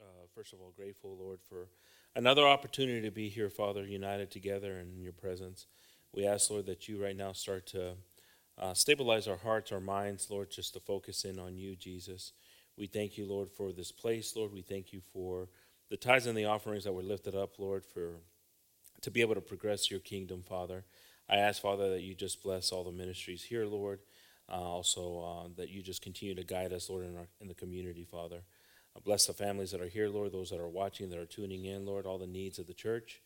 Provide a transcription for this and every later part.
uh, first of all, grateful, Lord, for another opportunity to be here, Father, united together in your presence. We ask, Lord, that you right now start to uh, stabilize our hearts, our minds, Lord, just to focus in on you, Jesus. We thank you, Lord, for this place, Lord. We thank you for the tithes and the offerings that were lifted up, Lord, for to be able to progress your kingdom, Father. I ask, Father, that you just bless all the ministries here, Lord. Uh, also, uh, that you just continue to guide us, Lord, in, our, in the community, Father. Bless the families that are here, Lord, those that are watching, that are tuning in, Lord, all the needs of the church.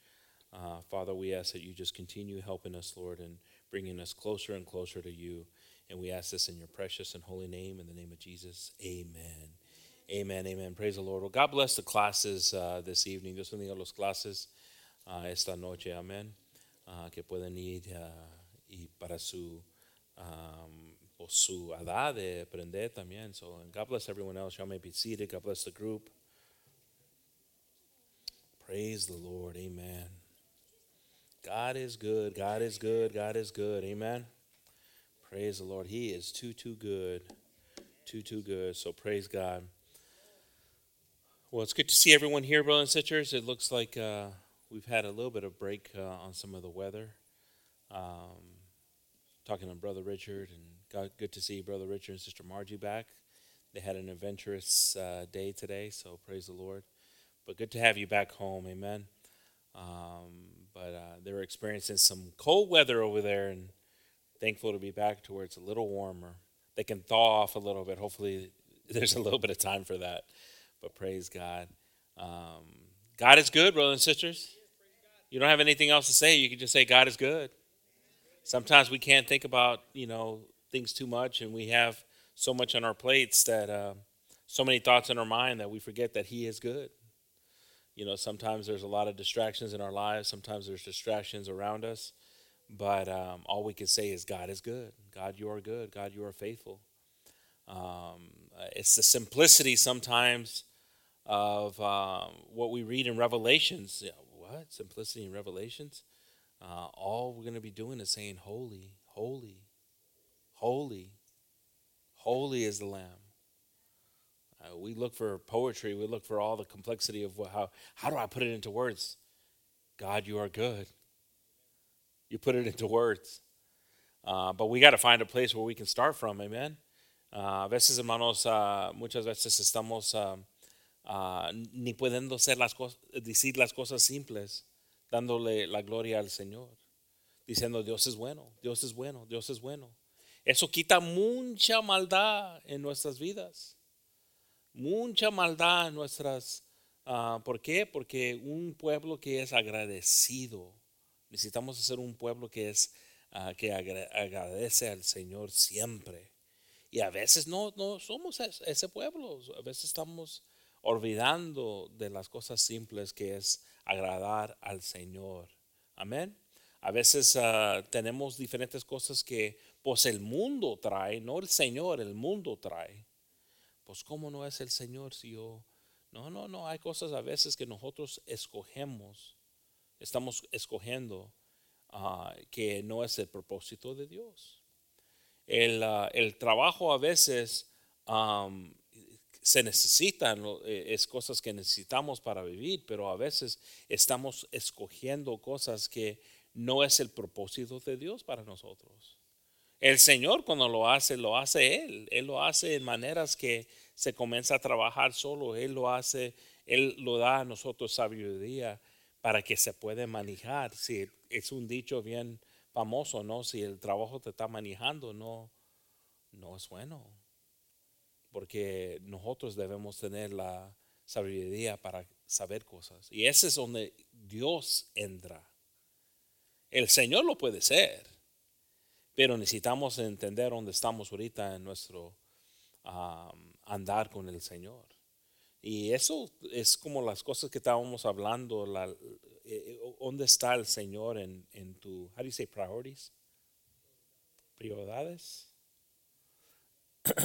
Uh, Father, we ask that you just continue helping us, Lord, and bringing us closer and closer to you. And we ask this in your precious and holy name, in the name of Jesus. Amen. Amen, amen. Praise the Lord. Well, God bless the classes uh, this evening. Dios bendiga los clases uh, esta noche. Amén. Uh, que pueden ir uh, y para su, um, su edad de aprender también. So, God bless everyone else. Y'all may be seated. God bless the group. Praise the Lord. Amen. God is good. God is good. God is good. Amen. Praise the Lord. He is too, too good. Too, too good. So praise God. Well, it's good to see everyone here, brothers and sisters. It looks like uh, we've had a little bit of break uh, on some of the weather. Um, talking to Brother Richard, and good to see Brother Richard and Sister Margie back. They had an adventurous uh, day today, so praise the Lord. But good to have you back home. Amen. Um, but uh, they're experiencing some cold weather over there, and thankful to be back to where it's a little warmer. They can thaw off a little bit. Hopefully, there's a little bit of time for that. But praise God. Um, God is good, brothers and sisters. You don't have anything else to say. You can just say God is good. Sometimes we can't think about you know things too much, and we have so much on our plates that uh, so many thoughts in our mind that we forget that He is good. You know, sometimes there's a lot of distractions in our lives. Sometimes there's distractions around us. But um, all we can say is, God is good. God, you are good. God, you are faithful. Um, it's the simplicity sometimes of um, what we read in Revelations. What? Simplicity in Revelations? Uh, all we're going to be doing is saying, Holy, holy, holy, holy is the Lamb. Uh, we look for poetry. We look for all the complexity of how how do I put it into words? God, you are good. You put it into words. Uh, but we got to find a place where we can start from. Amen. Uh, a veces, hermanos, uh, muchas veces estamos uh, uh, ni pudiendo ser las cosas, decir las cosas simples, dándole la gloria al Señor, diciendo Dios es bueno, Dios es bueno, Dios es bueno. Eso quita mucha maldad en nuestras vidas mucha maldad en nuestras... Uh, ¿Por qué? Porque un pueblo que es agradecido, necesitamos ser un pueblo que es uh, que agradece al Señor siempre. Y a veces no, no somos ese pueblo, a veces estamos olvidando de las cosas simples que es agradar al Señor. Amén. A veces uh, tenemos diferentes cosas que pues el mundo trae, no el Señor, el mundo trae pues ¿cómo no es el Señor si yo... No, no, no, hay cosas a veces que nosotros escogemos, estamos escogiendo uh, que no es el propósito de Dios. El, el trabajo a veces se necesitan, eh, es cosas que necesitamos para vivir, pero a veces estamos escogiendo cosas que no es el propósito de Dios para nosotros. El Señor cuando lo hace, lo hace Él. Él lo hace en maneras que se comienza a trabajar solo. Él lo hace, Él lo da a nosotros sabiduría para que se pueda manejar. Si es un dicho bien famoso, ¿no? Si el trabajo te está manejando, no, no es bueno. Porque nosotros debemos tener la sabiduría para saber cosas. Y ese es donde Dios entra. El Señor lo puede ser pero necesitamos entender dónde estamos ahorita en nuestro andar con el Señor. Y eso es como las cosas que estábamos hablando, la, eh, eh, dónde está el Señor en, en tu, how do you say priorities? Prioridades.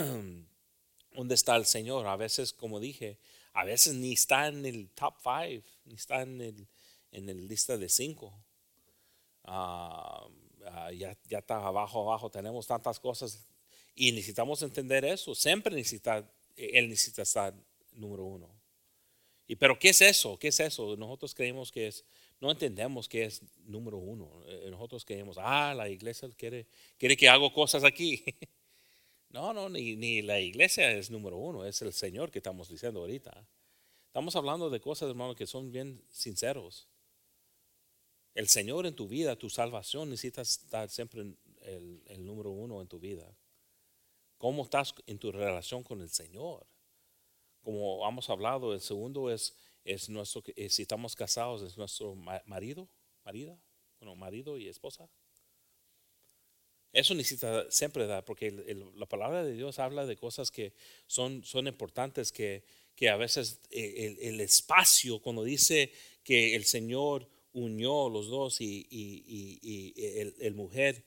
¿Dónde está el Señor? A veces, como dije, a veces ni está en el top five, ni está en el, en el lista de cinco. Ah, Ah, ya, ya está abajo, abajo, tenemos tantas cosas y necesitamos entender eso. Siempre necesita, Él necesita estar número uno. Y pero ¿qué es eso? ¿Qué es eso? Nosotros creemos que es, no entendemos que es número uno. Eh, nosotros creemos, ah, la iglesia quiere, quiere que hago cosas aquí. No, no, ni, ni la iglesia es número uno, es el Señor que estamos diciendo ahorita. Estamos hablando de cosas, hermano, que son bien sinceros. El Señor en tu vida, tu salvación, necesita estar siempre el, número uno en tu vida. ¿Cómo estás en tu relación con el Señor? Como hemos hablado, el segundo es, es nuestro, eh, si estamos casados, es nuestro marido, marida, bueno, marido y esposa. Eso necesita siempre dar, porque la palabra de Dios habla de cosas que son, son importantes, que, que a veces eh, el, espacio, cuando dice que el Señor unió los dos y, el, mujer,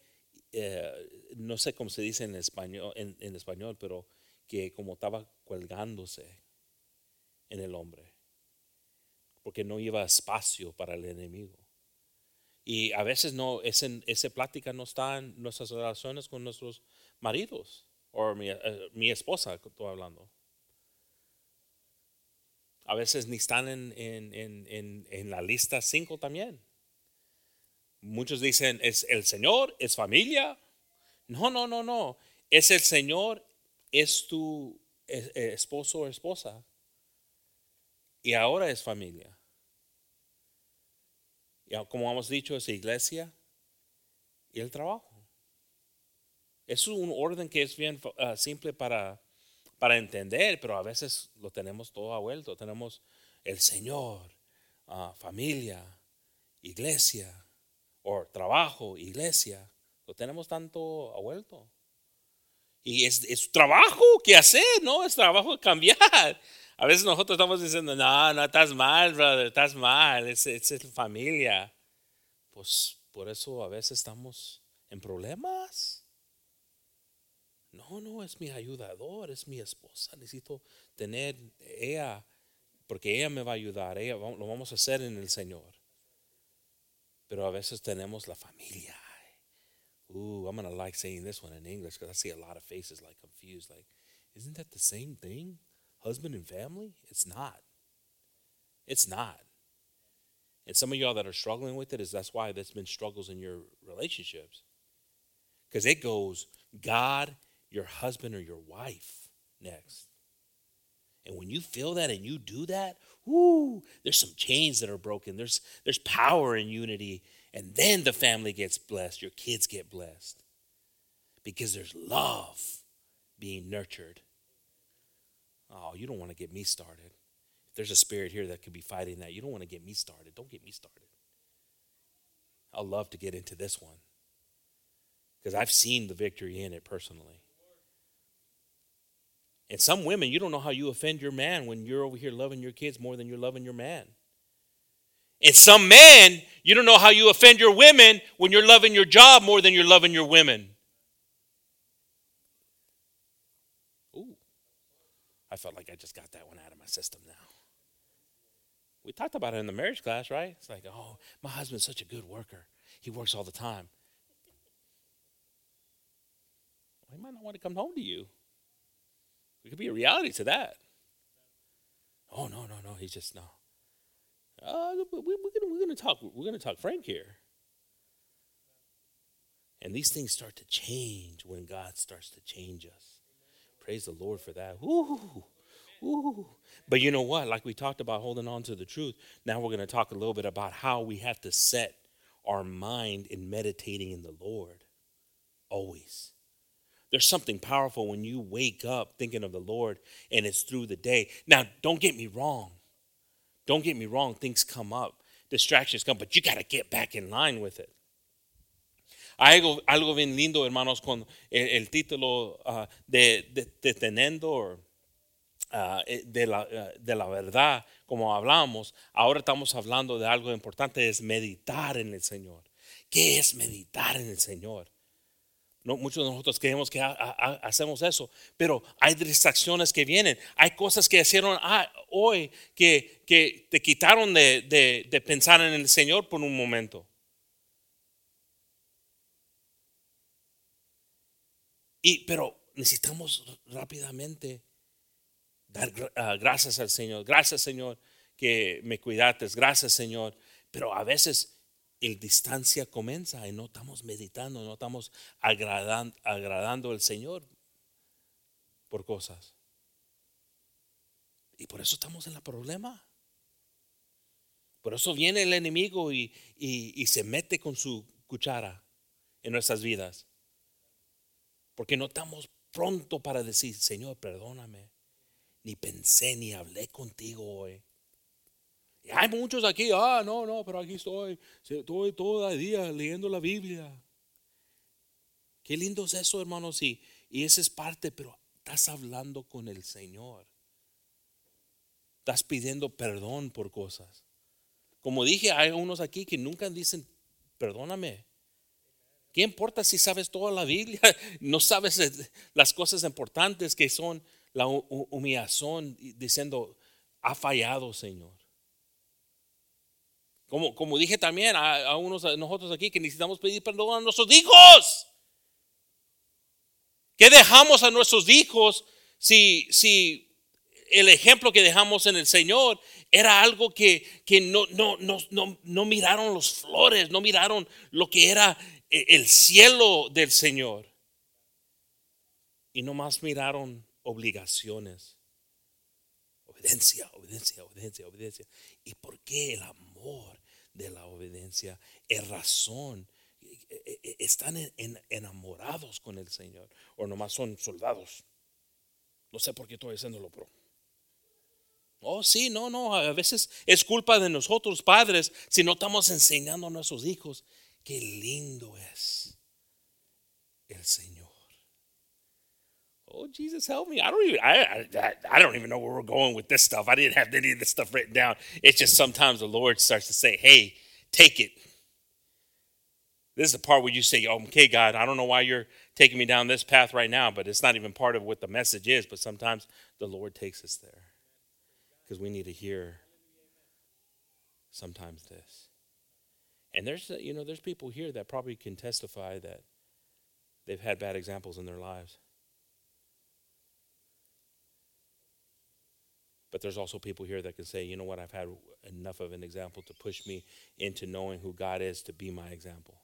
eh, no sé cómo se dice en español, en, español, pero que como estaba colgándose en el hombre, porque no iba espacio para el enemigo. Y a veces no, ese, esa plática no está en nuestras relaciones con nuestros maridos o mi, eh, mi esposa, estoy hablando. A veces ni están en, en, en, en la lista 5 también. Muchos dicen, es el Señor, es familia. No, no, no, no. Es el Señor, es tu eh, esposo o esposa. Y ahora es familia como hemos dicho, es iglesia y el trabajo. Es un orden que es bien ah, simple para, para entender, pero a veces lo tenemos todo vuelto. Tenemos el Señor, ah, familia, iglesia, o trabajo, iglesia. Lo tenemos tanto vuelto. Y es, es trabajo que hacer, ¿no? Es trabajo cambiar. A veces nosotros estamos diciendo, no, no, estás mal, brother, estás mal, es, es familia. Pues por eso a veces estamos en problemas. No, no, es mi ayudador, es mi esposa. Necesito tener ella, porque ella me va a ayudar, ella lo vamos a hacer en el Señor. Pero a veces tenemos la familia. Ooh, I'm gonna like saying this one in English because I see a lot of faces like confused. Like, isn't that the same thing? husband and family? It's not. It's not. And some of y'all that are struggling with it is that's why there's been struggles in your relationships. Because it goes God, your husband, or your wife next. And when you feel that and you do that, whoo, there's some chains that are broken. There's there's power in unity. And then the family gets blessed. Your kids get blessed. Because there's love being nurtured Oh, you don't want to get me started. If there's a spirit here that could be fighting that, you don't want to get me started. Don't get me started. I'll love to get into this one because I've seen the victory in it personally. And some women, you don't know how you offend your man when you're over here loving your kids more than you're loving your man. And some men, you don't know how you offend your women when you're loving your job more than you're loving your women. Ooh, I felt like I just got that one out of my system now. We talked about it in the marriage class, right? It's like, oh, my husband's such a good worker. He works all the time. Well, he might not want to come home to you. There could be a reality to that. Oh no, no, no. He's just no. Uh, we, are gonna we're gonna talk. We're gonna talk frank here. And these things start to change when God starts to change us. Praise the Lord for that. But you know what? Like we talked about holding on to the truth, now we're going to talk a little bit about how we have to set our mind in meditating in the Lord. Always. There's something powerful when you wake up thinking of the Lord and it's through the day. Now, don't get me wrong. Don't get me wrong. Things come up, distractions come, but you got to get back in line with it. Algo, algo bien lindo, hermanos, con el, título uh, de, de, de, teniendo uh, de, la, uh, de la verdad, como hablamos, ahora estamos hablando de algo importante, es meditar en el Señor. ¿Qué es meditar en el Señor? No, muchos de nosotros creemos que hacemos eso, pero hay distracciones que vienen. Hay cosas que hicieron ah, hoy que, que, te quitaron de, de, pensar en el Señor por un momento. Y, pero necesitamos rápidamente dar uh, gracias al Señor. Gracias, Señor, que me cuidaste. Gracias, Señor. Pero a veces el distancia comienza y no estamos meditando, no estamos agradando, al Señor por cosas. Y por eso estamos en el problema. Por eso viene el enemigo y, y se mete con su cuchara en nuestras vidas. Porque no estamos pronto para decir, Señor, perdóname. Ni pensé ni hablé contigo hoy. Hay muchos aquí, ah, no, no, pero aquí estoy, estoy todo el día leyendo la Biblia. Qué lindo es eso, hermanos, y, y esa es parte, pero estás hablando con el Señor. Estás pidiendo perdón por cosas. Como dije, hay unos aquí que nunca dicen, perdóname. ¿Qué importa si sabes toda la Biblia? No sabes las cosas importantes que son la humillación, diciendo, ha fallado, Señor. Como, como dije también a, unos de nosotros aquí que necesitamos pedir perdón a nuestros hijos. ¿Qué dejamos a nuestros hijos si, si el ejemplo que dejamos en el Señor era algo que, que no, no, no, no, no miraron los flores, no miraron lo que era eh, el cielo del Señor. Y nomás miraron obligaciones. Obediencia, obediencia, obediencia, obediencia. ¿Y por qué el amor de la obediencia es razón? E, e, están enamorados con el Señor o nomás son soldados. No sé por qué estoy haciéndolo, pro. Oh, sí, no, no, a veces es culpa de nosotros padres si no estamos enseñando a nuestros hijos qué lindo es el Señor. Oh, Jesus, help me. I don't even I, I, I don't even know where we're going with this stuff. I didn't have any of this stuff written down. It's just sometimes the Lord starts to say, "Hey, take it." This is the part where you say, "Okay, God, I don't know why you're taking me down this path right now, but it's not even part of what the message is." But sometimes the Lord takes us there because we need to hear sometimes this. And there's you know there's people here that probably can testify that they've had bad examples in their lives. But there's also people here that can say, you know what, I've had enough of an example to push me into knowing who God is to be my example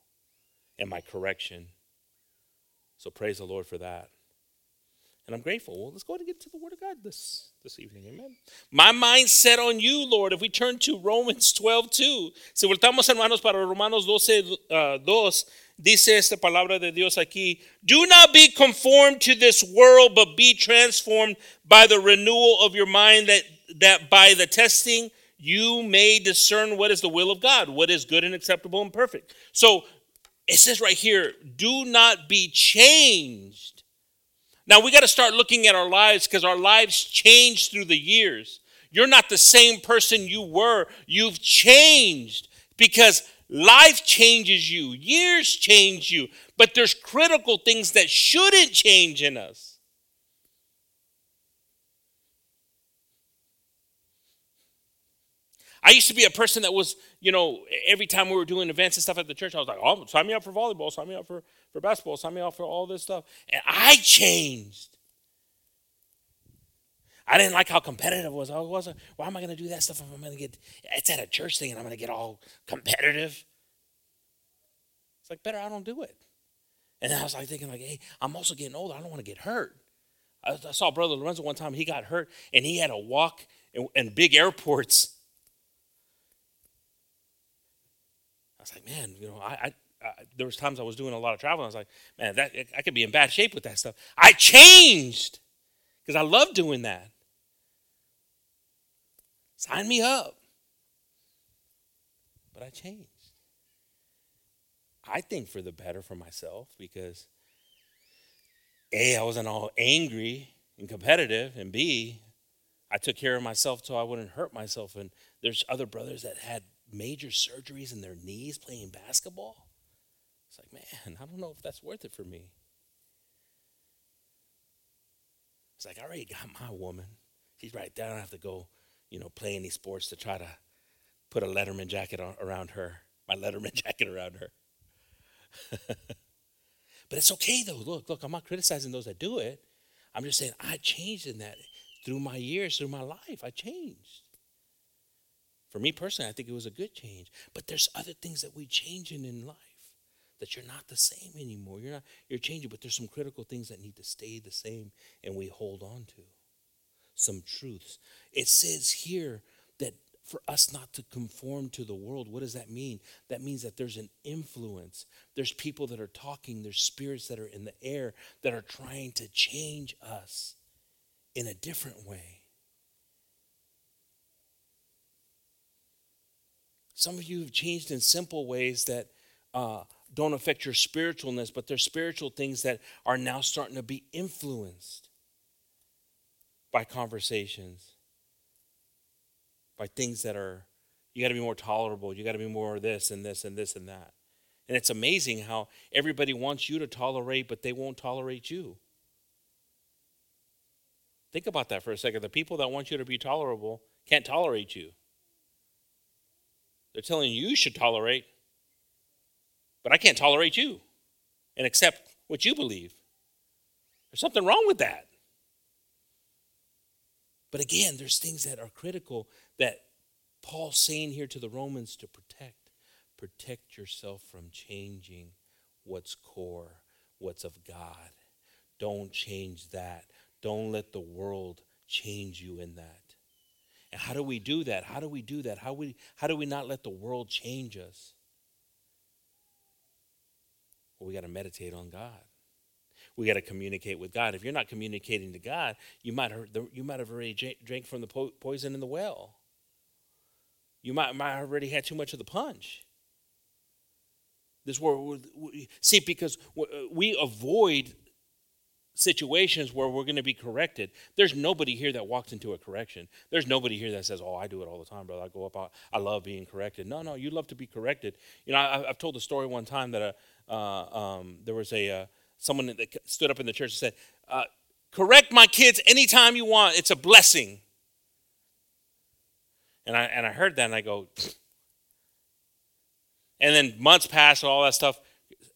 and my correction. So praise the Lord for that. And I'm grateful. Well, let's go ahead and get to the Word of God this, this evening. Amen. My mind set on you, Lord. If we turn to Romans 12, 2. Si voltamos, hermanos, para Romanos 12, uh, 2, dice esta palabra de Dios aquí. Do not be conformed to this world, but be transformed by the renewal of your mind, that, that by the testing you may discern what is the will of God, what is good and acceptable and perfect. So it says right here, do not be changed now we got to start looking at our lives because our lives change through the years. You're not the same person you were. You've changed because life changes you, years change you, but there's critical things that shouldn't change in us. I used to be a person that was, you know, every time we were doing events and stuff at the church, I was like, oh, sign me up for volleyball, sign me up for for basketball, sign me up for all this stuff. And I changed. I didn't like how competitive it was. I wasn't, why am I going to do that stuff if I'm going to get, it's at a church thing and I'm going to get all competitive? It's like, better I don't do it. And I was like thinking, like, hey, I'm also getting older. I don't want to get hurt. I, I saw Brother Lorenzo one time, he got hurt and he had to walk in, in big airports. Was like, man, you know, I, I uh, there was times I was doing a lot of traveling. I was like, man, that I could be in bad shape with that stuff. I changed because I love doing that. Sign me up. But I changed. I think for the better for myself because A, I wasn't all angry and competitive, and B, I took care of myself so I wouldn't hurt myself. And there's other brothers that had major surgeries in their knees playing basketball. It's like, man, I don't know if that's worth it for me. It's like, I already got my woman. She's right there. I don't have to go, you know, play any sports to try to put a Letterman jacket around her, my Letterman jacket around her. but it's okay though. Look, look, I'm not criticizing those that do it. I'm just saying I changed in that through my years, through my life. I changed. For me personally, I think it was a good change. But there's other things that we change in in life that you're not the same anymore. You're not you're changing, but there's some critical things that need to stay the same and we hold on to. Some truths. It says here that for us not to conform to the world. What does that mean? That means that there's an influence. There's people that are talking, there's spirits that are in the air that are trying to change us in a different way. Some of you have changed in simple ways that uh, don't affect your spiritualness, but they're spiritual things that are now starting to be influenced by conversations, by things that are, you got to be more tolerable, you got to be more this and this and this and that. And it's amazing how everybody wants you to tolerate, but they won't tolerate you. Think about that for a second. The people that want you to be tolerable can't tolerate you. They're telling you should tolerate, but I can't tolerate you and accept what you believe. There's something wrong with that. But again, there's things that are critical that Paul's saying here to the Romans to protect. Protect yourself from changing what's core, what's of God. Don't change that. Don't let the world change you in that. And how do we do that? How do we do that? How, we, how do we not let the world change us? Well, we got to meditate on God. We got to communicate with God. If you're not communicating to God, you might have, you might have already drank from the po- poison in the well. You might, might have already had too much of the punch. This world, see, because we avoid situations where we're going to be corrected. There's nobody here that walks into a correction. There's nobody here that says, "Oh, I do it all the time, brother. I go up. I, I love being corrected." No, no, you love to be corrected. You know, I, have told the story one time that uh, uh, um, there was a uh, someone that stood up in the church and said, uh, "Correct my kids anytime you want. It's a blessing." And I and I heard that and I go, and then months pass, all that stuff.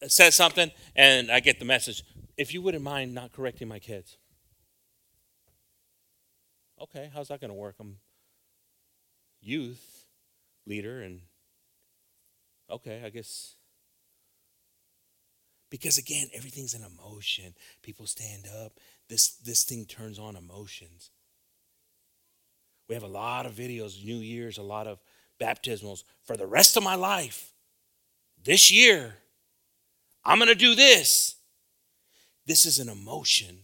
Says something, and I get the message if you wouldn't mind not correcting my kids. Okay, how's that going to work? I'm youth leader, and okay, I guess. Because again, everything's an emotion. People stand up. This this thing turns on emotions. We have a lot of videos, New Year's, a lot of baptismals for the rest of my life. This year, I'm going to do this. This is an emotion.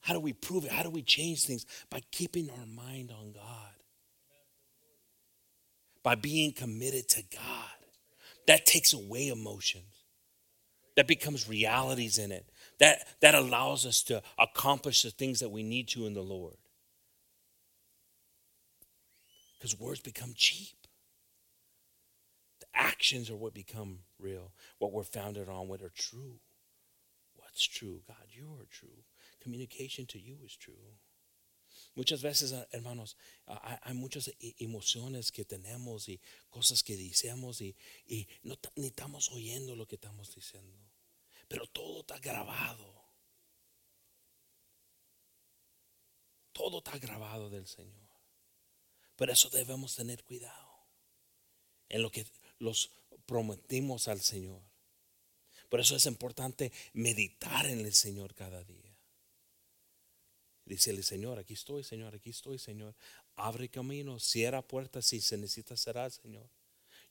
How do we prove it? How do we change things? By keeping our mind on God, by being committed to God. That takes away emotions. That becomes realities in it. That, that allows us to accomplish the things that we need to in the Lord. Because words become cheap. The actions are what become real, what we're founded on, what are true. It's true. God, you are true. Communication to you is true. Muchas veces, ah, hermanos, ah, hay, muchas e, emociones que tenemos y cosas que decimos y, y no ni estamos oyendo lo que estamos diciendo. Pero todo está grabado. Todo está grabado del Señor. Por eso debemos tener cuidado en lo que los prometimos al Señor. Por eso es importante meditar en el Señor cada día. Dice Señor, aquí estoy, Señor, aquí estoy, Señor. Abre camino, cierra puertas si se necesita, será, Señor.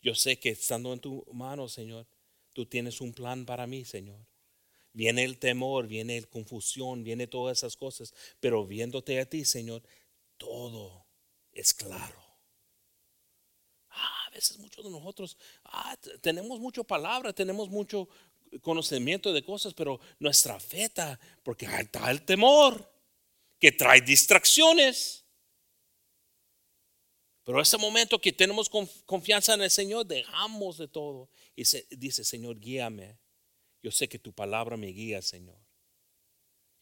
Yo sé que estando en tu mano, Señor, tú tienes un plan para mí, Señor. Viene el temor, viene la confusión, viene todas esas cosas, pero viéndote a ti, Señor, todo es claro. Ah, a veces muchos de nosotros ah, tenemos mucha palabra, tenemos mucho conocimiento de cosas, pero nuestra fe está, porque está el temor que trae distracciones. Pero ese momento que tenemos confianza en el Señor, dejamos de todo. Y dice, Señor, guíame. Yo sé que tu palabra me guía, Señor.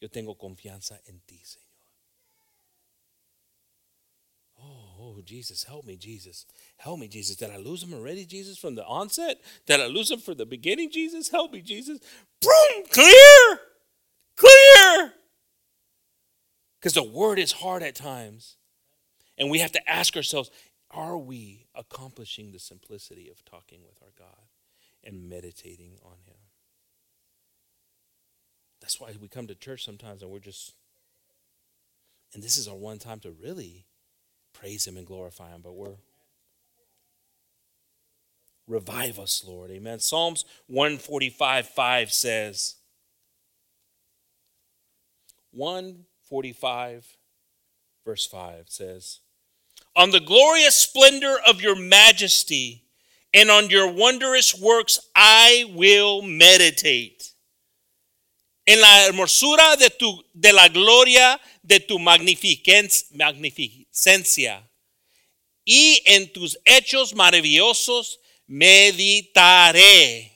Yo tengo confianza en ti, Señor. Oh, Jesus, help me, Jesus. Help me, Jesus. Did I lose him already, Jesus, from the onset? Did I lose him from the beginning, Jesus? Help me, Jesus. Boom, clear, clear. Because the word is hard at times. And we have to ask ourselves, are we accomplishing the simplicity of talking with our God and meditating on Him? That's why we come to church sometimes and we're just, and this is our one time to really praise Him and glorify Him, but we're, revive us, Lord. Amen. Psalms 145 5 says, 145 verse 5 says, On the glorious splendor of your majesty and on your wondrous works I will meditate. En la hermosura de, tu, de la gloria de tu magnificencia y en tus hechos maravillosos meditaré.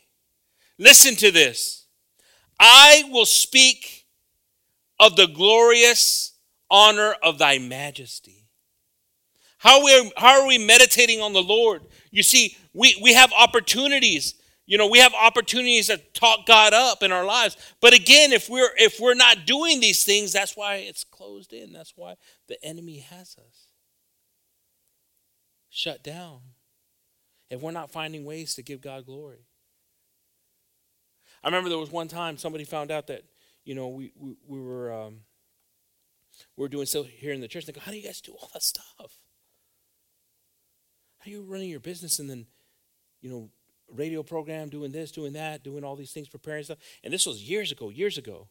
Listen to this. I will speak of the glorious honor of thy majesty. How, we, are, how are we meditating on the Lord? You see, we, we have opportunities. You know, we have opportunities to talk God up in our lives. But again, if we're if we're not doing these things, that's why it's closed in. That's why the enemy has us shut down. If we're not finding ways to give God glory. I remember there was one time somebody found out that, you know, we, we, we were um, we were doing so here in the church. They go, How do you guys do all that stuff? How are you running your business and then, you know, radio program, doing this, doing that, doing all these things, preparing stuff? And this was years ago, years ago.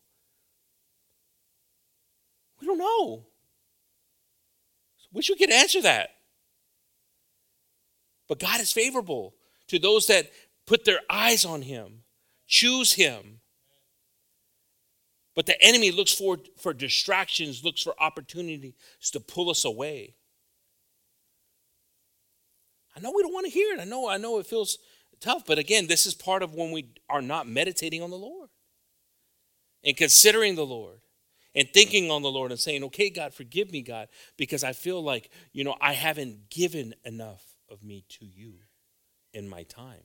We don't know. Wish we could answer that. But God is favorable to those that put their eyes on Him, choose Him. But the enemy looks for, for distractions, looks for opportunities to pull us away. I know we don't want to hear it. I know, I know it feels tough, but again, this is part of when we are not meditating on the Lord and considering the Lord and thinking on the Lord and saying, okay, God, forgive me, God, because I feel like, you know, I haven't given enough of me to you in my time.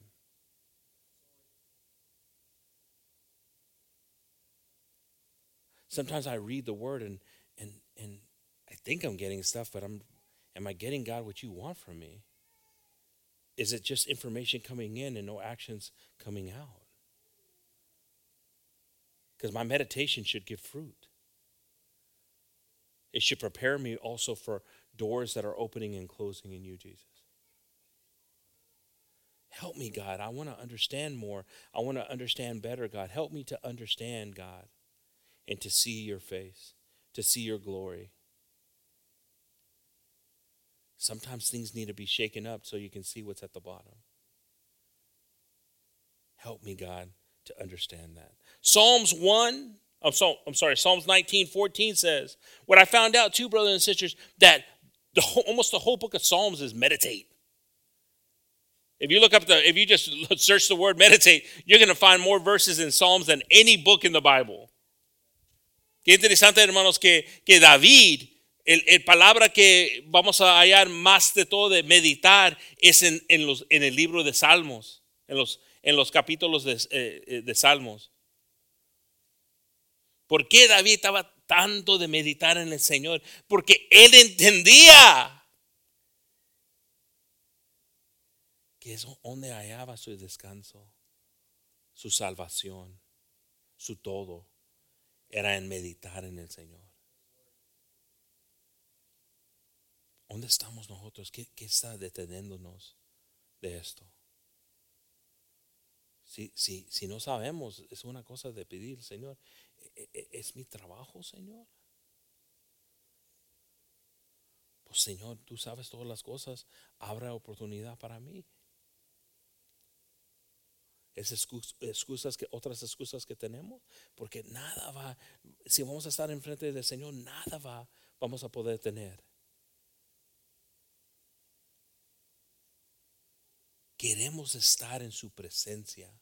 Sometimes I read the word and and and I think I'm getting stuff, but I'm am I getting God what you want from me? Is it just information coming in and no actions coming out? Because my meditation should give fruit. It should prepare me also for doors that are opening and closing in you, Jesus. Help me, God. I want to understand more. I want to understand better, God. Help me to understand, God, and to see your face, to see your glory. Sometimes things need to be shaken up so you can see what's at the bottom. Help me, God, to understand that. Psalms 1, I'm, so, I'm sorry, Psalms 19, 14 says, What I found out too, brothers and sisters, that the whole, almost the whole book of Psalms is meditate. If you look up the, if you just search the word meditate, you're going to find more verses in Psalms than any book in the Bible. Qué interesante, hermanos, que, que David, el, el, palabra que vamos a hallar más de todo de meditar es en, en, los, en el libro de Salmos, en los, en los capítulos de, eh, de Salmos. ¿Por qué David estaba tanto de meditar en el Señor? Porque él entendía que es donde hallaba su descanso, su salvación, su todo, era en meditar en el Señor. ¿Dónde estamos nosotros? ¿Qué, qué está deteniéndonos de esto? Si, si, si no sabemos, es una cosa de pedir, Señor, ¿e, e, ¿es mi trabajo, Señor? Pues Señor, tú sabes todas las cosas, habrá oportunidad para mí. Es excusas que otras excusas que tenemos, porque nada va, si vamos a estar enfrente del Señor, nada va, vamos a poder tener. Queremos estar en su presencia.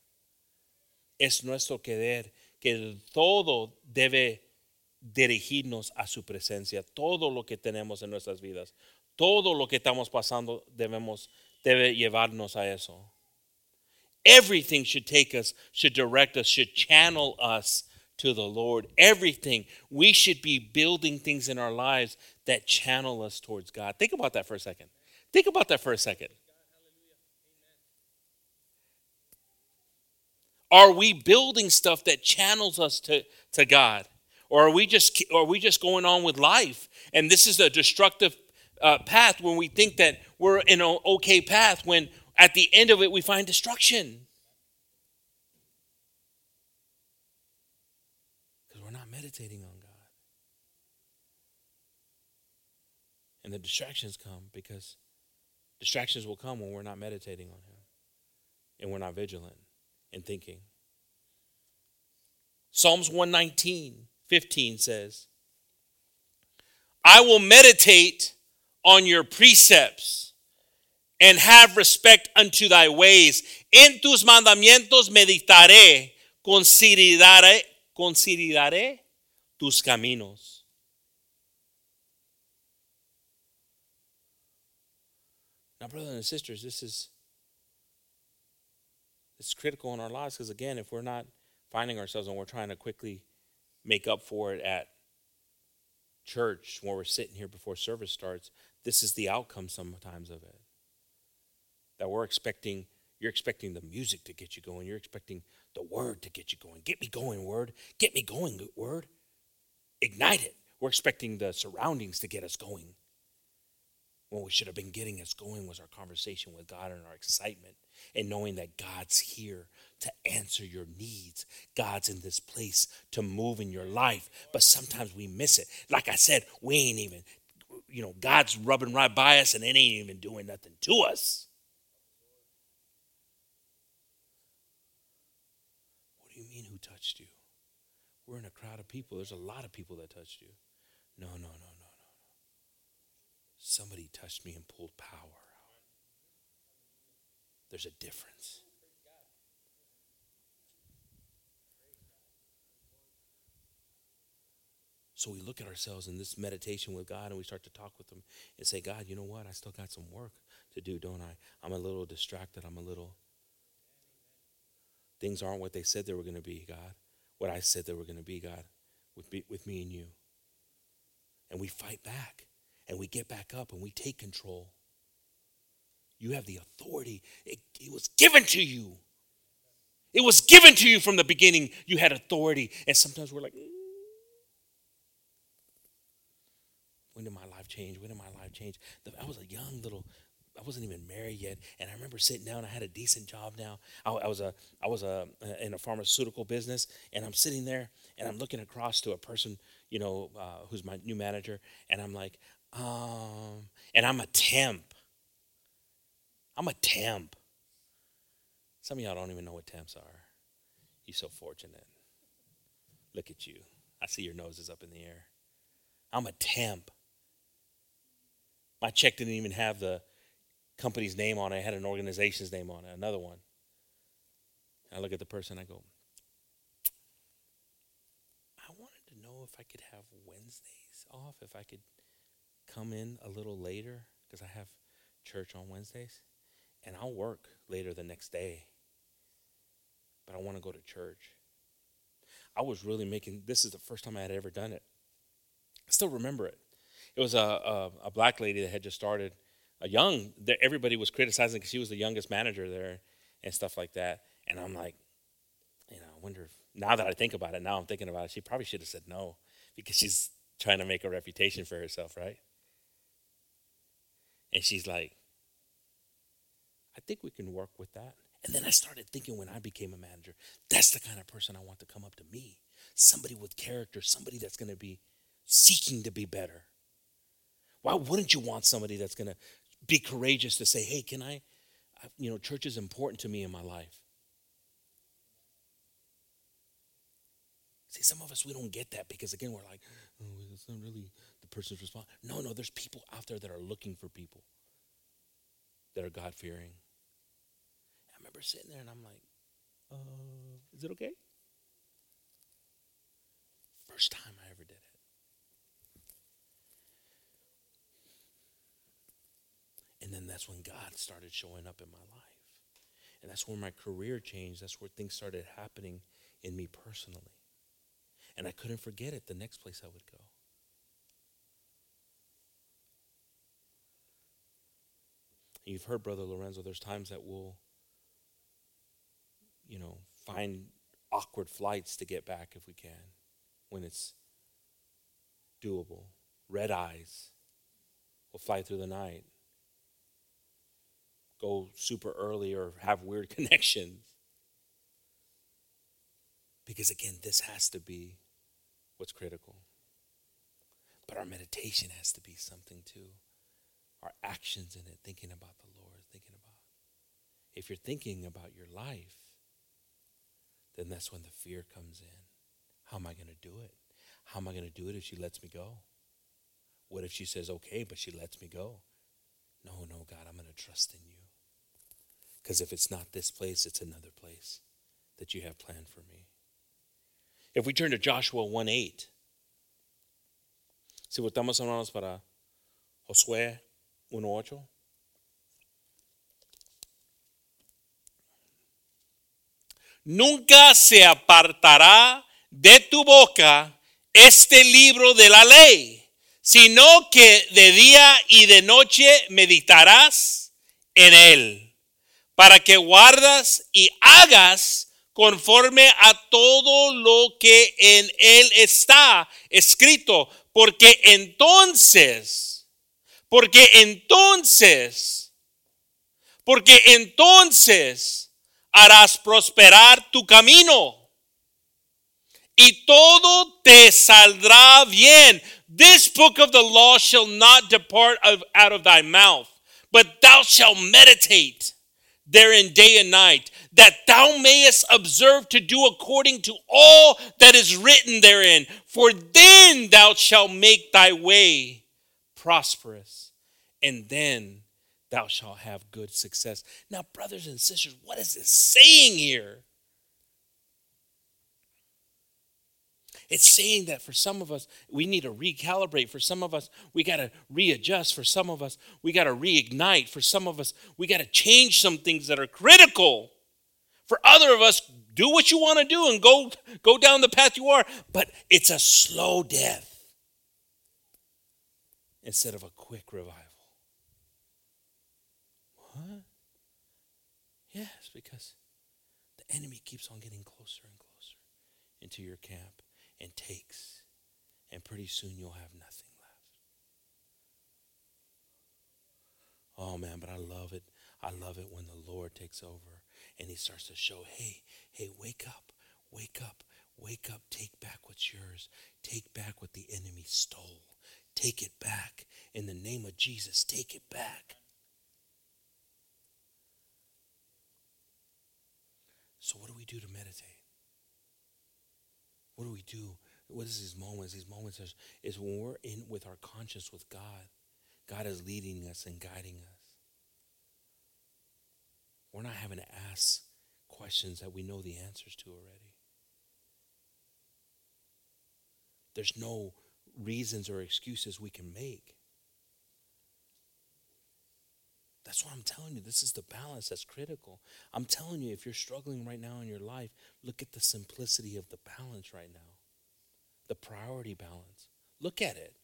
Es nuestro querer que todo debe dirigirnos a su presencia. Todo lo que tenemos en nuestras vidas, todo lo que estamos pasando debemos debe llevarnos a eso. Everything should take us, should direct us, should channel us to the Lord. Everything. We should be building things in our lives that channel us towards God. Think about that for a second. Think about that for a second. Are we building stuff that channels us to, to God? Or are we just are we just going on with life? And this is a destructive uh, path when we think that we're in an okay path when at the end of it we find destruction. Because we're not meditating on God. And the distractions come because distractions will come when we're not meditating on Him and we're not vigilant in thinking. Psalms 119, 15 says, I will meditate on your precepts and have respect unto thy ways. En tus mandamientos meditaré, consideraré, consideraré tus caminos. Now, brothers and sisters, this is it's critical in our lives because again, if we're not finding ourselves and we're trying to quickly make up for it at church when we're sitting here before service starts, this is the outcome sometimes of it. That we're expecting, you're expecting the music to get you going. You're expecting the word to get you going. Get me going, word. Get me going, word. Ignite it. We're expecting the surroundings to get us going. What we should have been getting us going was our conversation with God and our excitement and knowing that God's here to answer your needs. God's in this place to move in your life. But sometimes we miss it. Like I said, we ain't even, you know, God's rubbing right by us and it ain't even doing nothing to us. What do you mean, who touched you? We're in a crowd of people. There's a lot of people that touched you. No, no, no, no, no. Somebody touched me and pulled power. There's a difference. So we look at ourselves in this meditation with God and we start to talk with Him and say, God, you know what? I still got some work to do, don't I? I'm a little distracted. I'm a little. Things aren't what they said they were going to be, God. What I said they were going to be, God, with with me and you. And we fight back and we get back up and we take control. You have the authority, it, it was given to you. It was given to you from the beginning. You had authority. And sometimes we're like, mm. When did my life change? When did my life change? I was a young little, I wasn't even married yet, and I remember sitting down. I had a decent job now. I, I was a, I was a in a pharmaceutical business, and I'm sitting there, and I'm looking across to a person, you know, uh, who's my new manager, and I'm like, um, and I'm a temp. I'm a temp. Some of y'all don't even know what temps are. You're so fortunate. Look at you. I see your noses up in the air. I'm a temp. My check didn't even have the company's name on it, it had an organization's name on it, another one. I look at the person, I go, I wanted to know if I could have Wednesdays off, if I could come in a little later, because I have church on Wednesdays, and I'll work later the next day. But I want to go to church. I was really making this is the first time I had ever done it. I still remember it. It was a, a, a black lady that had just started, a young. Everybody was criticizing because she was the youngest manager there and stuff like that. And I'm like, you know, I wonder if now that I think about it, now I'm thinking about it, she probably should have said no because she's trying to make a reputation for herself, right? And she's like, I think we can work with that. And then I started thinking when I became a manager, that's the kind of person I want to come up to me. Somebody with character, somebody that's going to be seeking to be better. Why wouldn't you want somebody that's going to be courageous to say, hey, can I, you know, church is important to me in my life? See, some of us, we don't get that because, again, we're like, oh, it's not really the person's response. No, no, there's people out there that are looking for people that are God fearing. I remember sitting there and I'm like, uh, is it okay? First time I ever did it. And then that's when God started showing up in my life. And that's where my career changed. That's where things started happening in me personally. And I couldn't forget it the next place I would go. You've heard, Brother Lorenzo, there's times that we'll, you know, find awkward flights to get back if we can when it's doable. Red eyes. We'll fly through the night. Go super early or have weird connections. Because again, this has to be what's critical. But our meditation has to be something too. Our actions in it, thinking about the Lord, thinking about. If you're thinking about your life, then that's when the fear comes in. How am I going to do it? How am I going to do it if she lets me go? What if she says, okay, but she lets me go? No, no, God, I'm going to trust in you. Because if it's not this place, it's another place that you have planned for me. If we turn to Joshua 1 8, si votamos hermanos para Josué 1 8. Nunca se apartará de tu boca este libro de la ley, sino que de día y de noche meditarás en él, para que guardas y hagas conforme a todo lo que en él está escrito, porque entonces, porque entonces, porque entonces harás prosperar tu camino y todo te saldrá bien. This book of the law shall not depart of, out of thy mouth, but thou shalt meditate therein day and night, that thou mayest observe to do according to all that is written therein. For then thou shalt make thy way prosperous, and then thou shalt have good success. Now, brothers and sisters, what is this saying here? It's saying that for some of us, we need to recalibrate. For some of us, we got to readjust. For some of us, we got to reignite. For some of us, we got to change some things that are critical. For other of us, do what you want to do and go, go down the path you are. But it's a slow death instead of a quick revival. What? Yes, because the enemy keeps on getting closer and closer into your camp and takes. And pretty soon you'll have nothing left. Oh man, but I love it. I love it when the Lord takes over and he starts to show, hey, hey, wake up, wake up, wake up, take back what's yours, take back what the enemy stole. Take it back. In the name of Jesus, take it back. So, what do we do to meditate? What do we do? What is these moments? These moments is, is when we're in with our conscience with God. God is leading us and guiding us. We're not having to ask questions that we know the answers to already. There's no reasons or excuses we can make. That's what I'm telling you. This is the balance that's critical. I'm telling you, if you're struggling right now in your life, look at the simplicity of the balance right now, the priority balance. Look at it.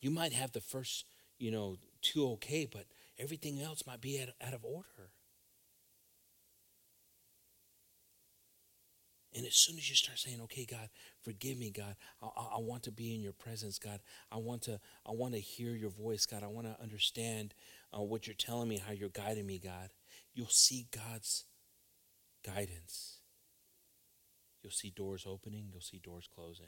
You might have the first, you know, two okay, but everything else might be out, out of order. And as soon as you start saying, "Okay, God, forgive me, God. I, I, want to be in Your presence, God. I want to, I want to hear Your voice, God. I want to understand uh, what You're telling me, how You're guiding me, God." You'll see God's guidance. You'll see doors opening. You'll see doors closing.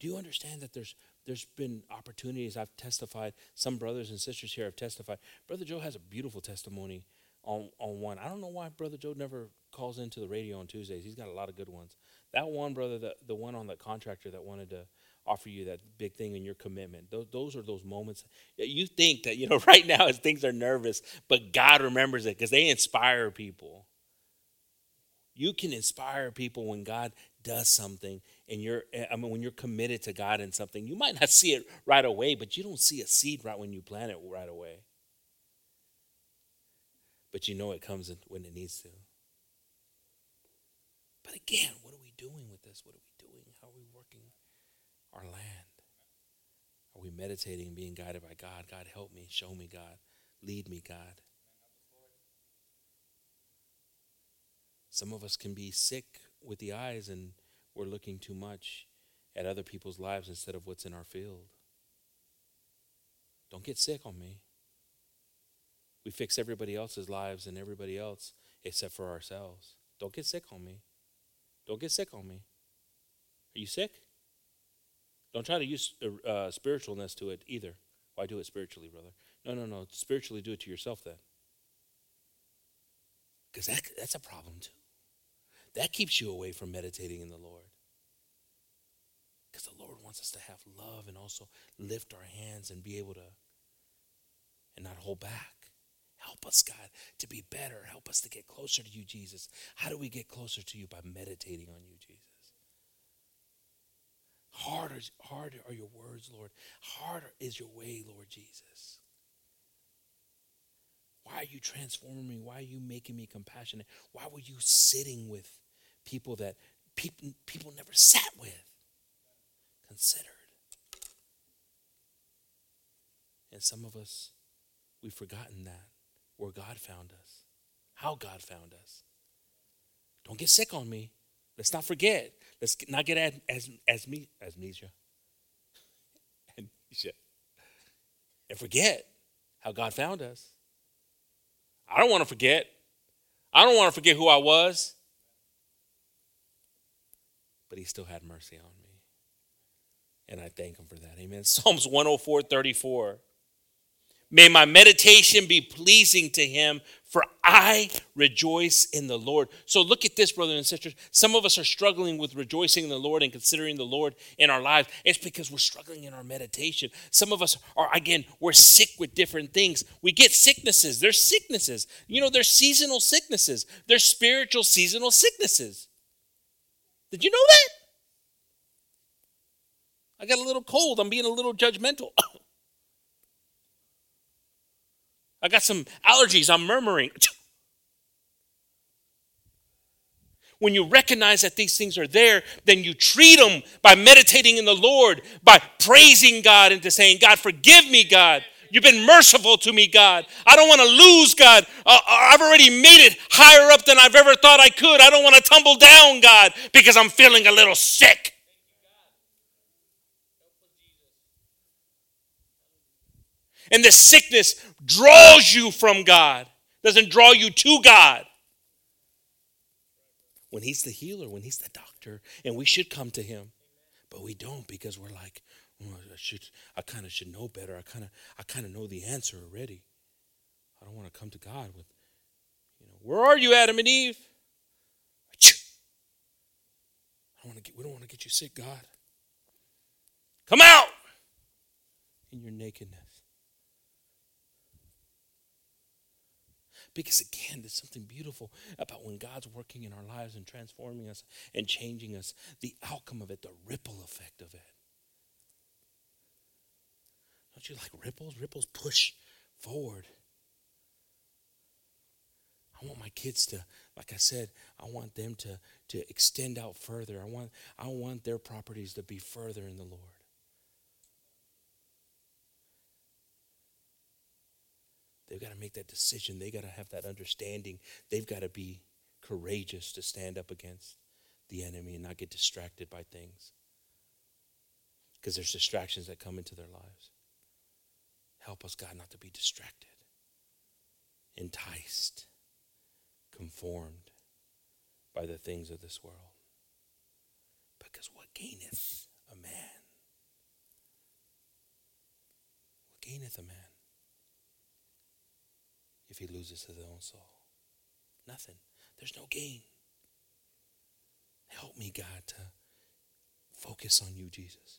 Do you understand that there's there's been opportunities I've testified. Some brothers and sisters here have testified. Brother Joe has a beautiful testimony on on one. I don't know why Brother Joe never calls into the radio on Tuesdays. He's got a lot of good ones. That one brother, the the one on the contractor that wanted to offer you that big thing in your commitment. Those those are those moments you think that you know right now as things are nervous, but God remembers it because they inspire people. You can inspire people when God does something and you're eh, I mean when you're committed to God in something. You might not see it right away, but you don't see a seed right when you plant it right away but you know it comes when it needs to. But again, what are we doing with this? What are we doing? How are we working our land? Are we meditating and being guided by God? God, help me, show me, God, lead me, God. Some of us can be sick with the eyes and we're looking too much at other people's lives instead of what's in our field. Don't get sick on me. We fix everybody else's lives and everybody else except for ourselves. Don't get sick on me. Don't get sick on me. Are you sick? Don't try to use uh, uh spiritualness to it either. Why do it spiritually, brother? No, no, no. Spiritually, do it to yourself then. Because that, that's a problem too. That keeps you away from meditating in the Lord. Because the Lord wants us to have love and also lift our hands and be able to and not hold back. Help us, God, to be better. Help us to get closer to you, Jesus. How do we get closer to you? By meditating on you, Jesus. Harder, harder are your words, Lord. Harder is your way, Lord Jesus. Why are you transforming me? Why are you making me compassionate? Why were you sitting with people that people, people never sat with, considered? And some of us, we've forgotten that where God found us, how God found us. Don't get sick on me. Let's not forget. Let's not get as as, me as me amnesia. amnesia. And forget how God found us. I don't want to forget. I don't want to forget who I was. But he still had mercy on me. And I thank him for that. Amen. Psalms 104 34. May my meditation be pleasing to him, for I rejoice in the Lord. So look at this, brothers and sisters. Some of us are struggling with rejoicing in the Lord and considering the Lord in our lives. It's because we're struggling in our meditation. Some of us are, again, we're sick with different things. We get sicknesses. There's sicknesses. You know, there's seasonal sicknesses, there's spiritual seasonal sicknesses. Did you know that? I got a little cold. I'm being a little judgmental. I got some allergies. I'm murmuring. When you recognize that these things are there, then you treat them by meditating in the Lord, by praising God, and to saying, God, forgive me, God. You've been merciful to me, God. I don't want to lose, God. Uh, uh, I've already made it higher up than I've ever thought I could. I don't want to tumble down, God, because I'm feeling a little sick. And the sickness draws you from God, doesn't draw you to God. When He's the healer, when He's the doctor, and we should come to Him, but we don't because we're like, oh, I should, I kind of should know better. I kind of, I kind of know the answer already. I don't want to come to God with, you know, where are you, Adam and Eve? I want to get, we don't want to get you sick, God. Come out in your nakedness. Because again, there's something beautiful about when God's working in our lives and transforming us and changing us, the outcome of it, the ripple effect of it. Don't you like ripples? Ripples push forward. I want my kids to, like I said, I want them to, to extend out further. I want, I want their properties to be further in the Lord. They've got to make that decision. They've got to have that understanding. They've got to be courageous to stand up against the enemy and not get distracted by things. Because there's distractions that come into their lives. Help us, God, not to be distracted, enticed, conformed by the things of this world. Because what gaineth a man? What gaineth a man? If he loses his own soul? Nothing. There's no gain. Help me, God, to focus on you, Jesus.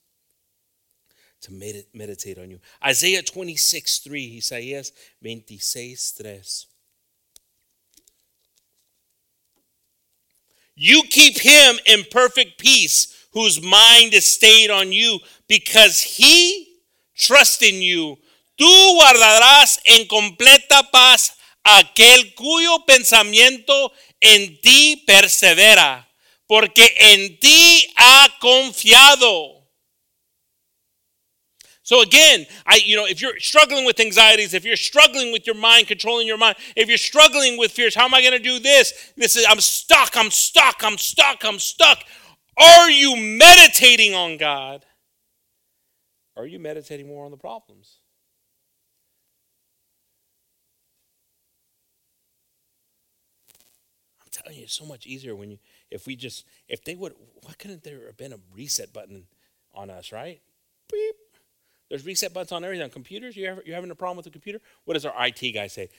To med- meditate on you. Isaiah 26, 3. Isaías 26, 3. You keep him in perfect peace, whose mind is stayed on you, because he trusts in you Tú guardarás en completa paz aquel cuyo pensamiento en ti persevera, porque en ti ha confiado. So again, I you know, if you're struggling with anxieties, if you're struggling with your mind controlling your mind, if you're struggling with fears, how am I going to do this? This is I'm stuck, I'm stuck, I'm stuck, I'm stuck. Are you meditating on God? Are you meditating more on the problems? Telling you, it's so much easier when you if we just if they would why couldn't there have been a reset button on us, right? Beep there's reset buttons on everything. On computers, you ever, you're having a problem with the computer? What does our IT guy say?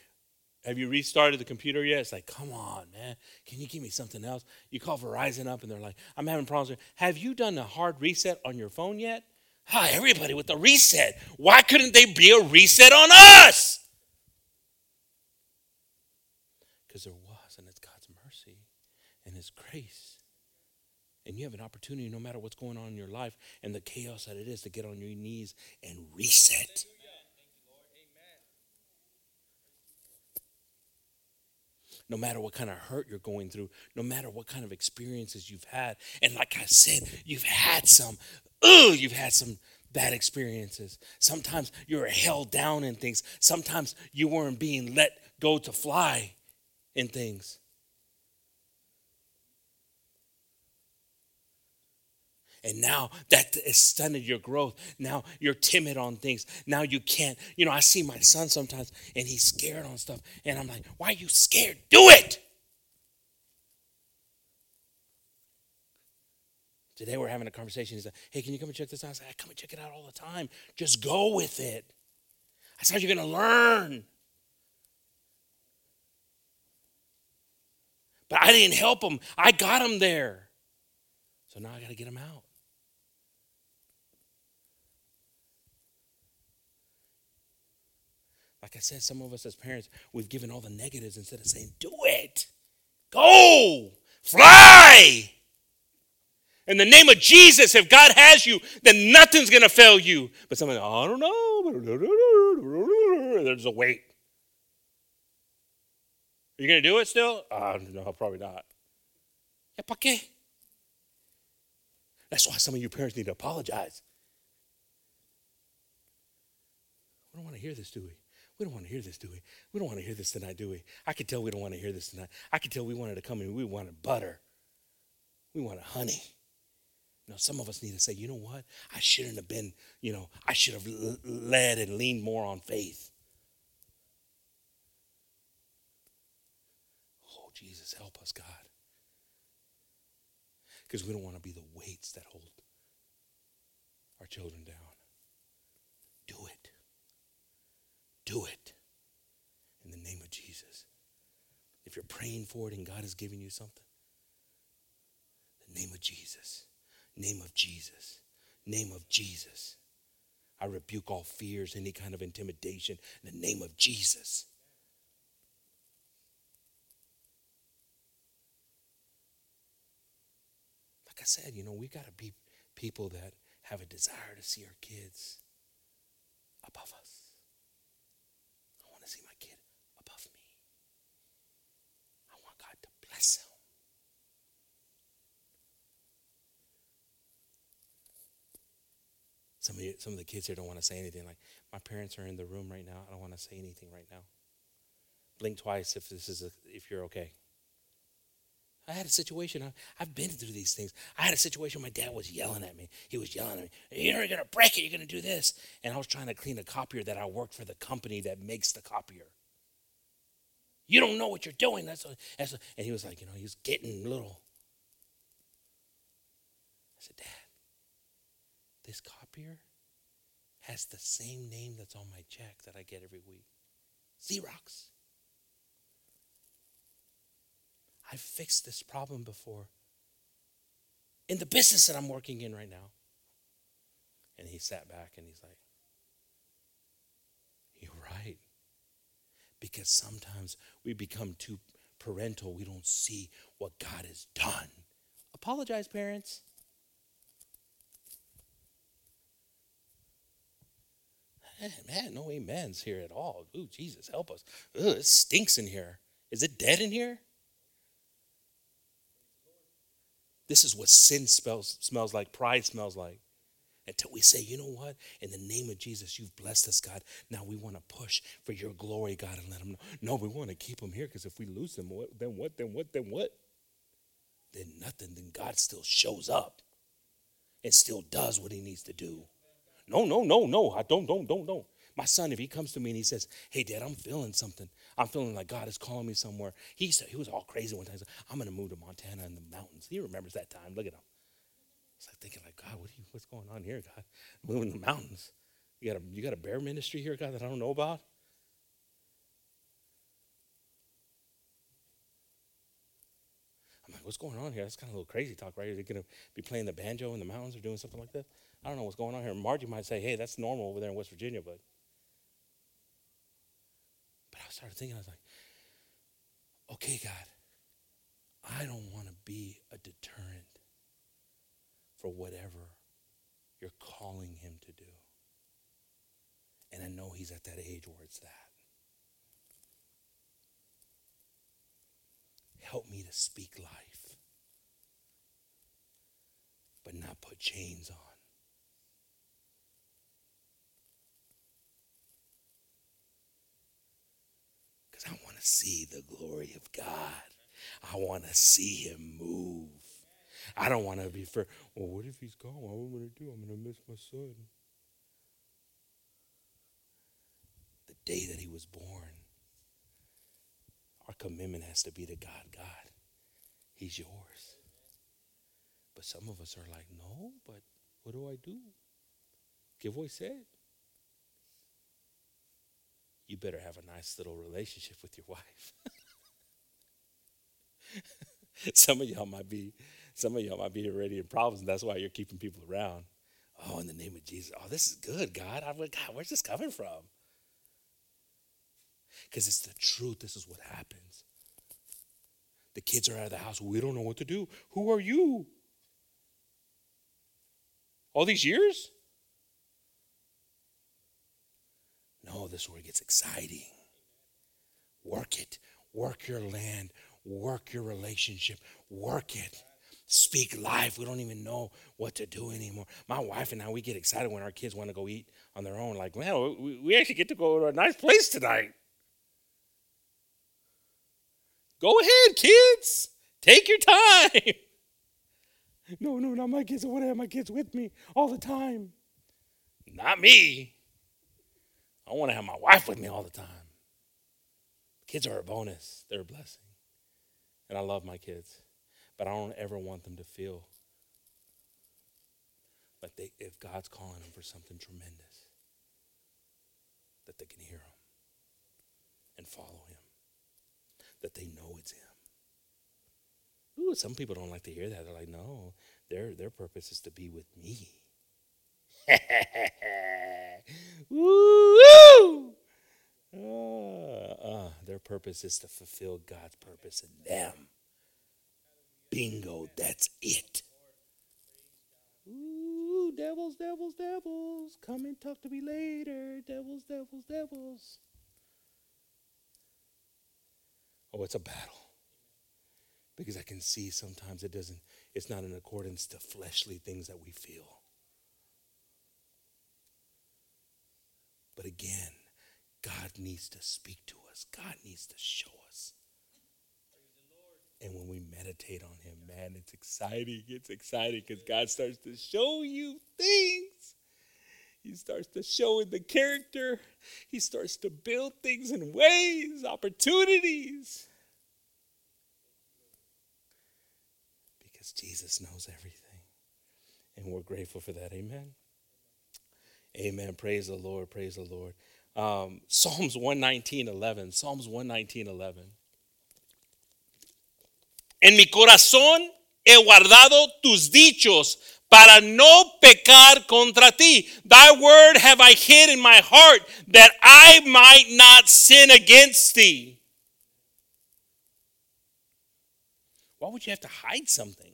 Have you restarted the computer yet? It's like, come on, man. Can you give me something else? You call Verizon up and they're like, I'm having problems. Have you done a hard reset on your phone yet? Hi, everybody with the reset. Why couldn't they be a reset on us? Because there was, and it's God's mercy and His grace. And you have an opportunity, no matter what's going on in your life and the chaos that it is, to get on your knees and reset. no matter what kind of hurt you're going through, no matter what kind of experiences you've had. And like I said, you've had some, ugh, you've had some bad experiences. Sometimes you're held down in things. Sometimes you weren't being let go to fly in things. And now that has stunted your growth. Now you're timid on things. Now you can't. You know, I see my son sometimes and he's scared on stuff. And I'm like, why are you scared? Do it. Today we're having a conversation. He's like, hey, can you come and check this out? I said, I come and check it out all the time. Just go with it. That's how you're going to learn. But I didn't help him. I got him there. So now I got to get him out. Like I said, some of us as parents, we've given all the negatives instead of saying, do it. Go. Fly. In the name of Jesus, if God has you, then nothing's going to fail you. But someone, I don't know. There's a wait. Are you going to do it still? Uh, no, probably not. Yeah, pa qué? That's why some of you parents need to apologize. We don't want to hear this, do we? We don't want to hear this, do we? We don't want to hear this tonight, do we? I could tell we don't want to hear this tonight. I could tell we wanted to come in. We wanted butter. We wanted honey. You know, some of us need to say, you know what? I shouldn't have been, you know, I should have led and leaned more on faith. Oh, Jesus, help us, God. Because we don't want to be the weights that hold our children down. Do it. Do it in the name of Jesus. If you're praying for it and God is giving you something, the name of Jesus, name of Jesus, name of Jesus. I rebuke all fears, any kind of intimidation in the name of Jesus. Like I said, you know, we got to be people that have a desire to see our kids above us. Some of, you, some of the kids here don't want to say anything. Like, my parents are in the room right now. I don't want to say anything right now. Blink twice if this is a, if you're okay. I had a situation. I, have been through these things. I had a situation. My dad was yelling at me. He was yelling at me. You're to break it. You're to do this. And I was trying to clean a copier that I worked for the company that makes the copier. You don't know what you're doing. That's, what, that's what, and he was like, you know, he was getting little. I said, Dad, this copier has the same name that's on my check that I get every week Xerox. I've fixed this problem before in the business that I'm working in right now. And he sat back and he's like, You're right. Because sometimes we become too parental, we don't see what God has done. Apologize, parents. Man, no amens here at all. Ooh, Jesus, help us. Ugh, it stinks in here. Is it dead in here? This is what sin smells, smells like, pride smells like. until we say, you know what? In the name of Jesus, you've blessed us, God. Now we want to push for your glory, God, and let them know. No, we want to keep them here because if we lose them, what, then what? Then what? Then what? Then nothing. Then God still shows up and still does what he needs to do. No, no, no, no. I don't, don't, don't, don't. My son, if he comes to me and he says, Hey, dad, I'm feeling something. I'm feeling like God is calling me somewhere. He said, He was all crazy one time. Said, I'm going to move to Montana in the mountains. He remembers that time. Look at him. It's like thinking, like, God, what you, what's going on here, God? Moving the mountains. You got, a, you got a bear ministry here, God, that I don't know about? I'm like, what's going on here? That's kind of a little crazy talk, right? Are they going to be playing the banjo in the mountains or doing something like that? I don't know what's going on here. Margie might say, hey, that's normal over there in West Virginia, but. But I started thinking, I was like, okay, God, I don't want to be a deterrent for whatever you're calling him to do. And I know he's at that age where it's that. Help me to speak life, but not put chains on. Because I want to see the glory of God. I want to see him move. I don't want to be for, well, what if he's gone? What am I going to do? I'm going to miss my son. The day that he was born, our commitment has to be to God God, he's yours. But some of us are like, no, but what do I do? Give he said. You better have a nice little relationship with your wife. some of y'all might be some of y'all might be already in problems, and that's why you're keeping people around. Oh, in the name of Jesus. Oh, this is good, God. I went, God, where's this coming from? Because it's the truth. This is what happens. The kids are out of the house. We don't know what to do. Who are you? All these years? No, this is where it gets exciting. Work it. Work your land. Work your relationship. Work it speak life. We don't even know what to do anymore. My wife and I, we get excited when our kids want to go eat on their own. Like, man, we, we actually get to go to a nice place tonight. Go ahead, kids. Take your time. no, no, not my kids. I want to have my kids with me all the time. Not me. I want to have my wife with me all the time. Kids are a bonus, they're a blessing. And I love my kids. But I don't ever want them to feel like they, if God's calling them for something tremendous, that they can hear Him and follow Him, that they know it's Him. Ooh, some people don't like to hear that. They're like, no, their, their purpose is to be with me. Woo! Uh, uh, their purpose is to fulfill God's purpose in them. Bingo, that's it. Ooh, devils, devils, devils. Come and talk to me later. Devils, devils, devils. Oh, it's a battle. Because I can see sometimes it doesn't, it's not in accordance to fleshly things that we feel. But again, God needs to speak to us, God needs to show us. And when we meditate on Him, man, it's exciting. It's exciting because God starts to show you things. He starts to show in the character. He starts to build things in ways, opportunities. Because Jesus knows everything. And we're grateful for that. Amen. Amen. Praise the Lord. Praise the Lord. Um, Psalms 119 11. Psalms 119 11. En mi corazón he guardado tus dichos para no pecar contra ti. Thy word have I hid in my heart that I might not sin against thee. Why would you have to hide something?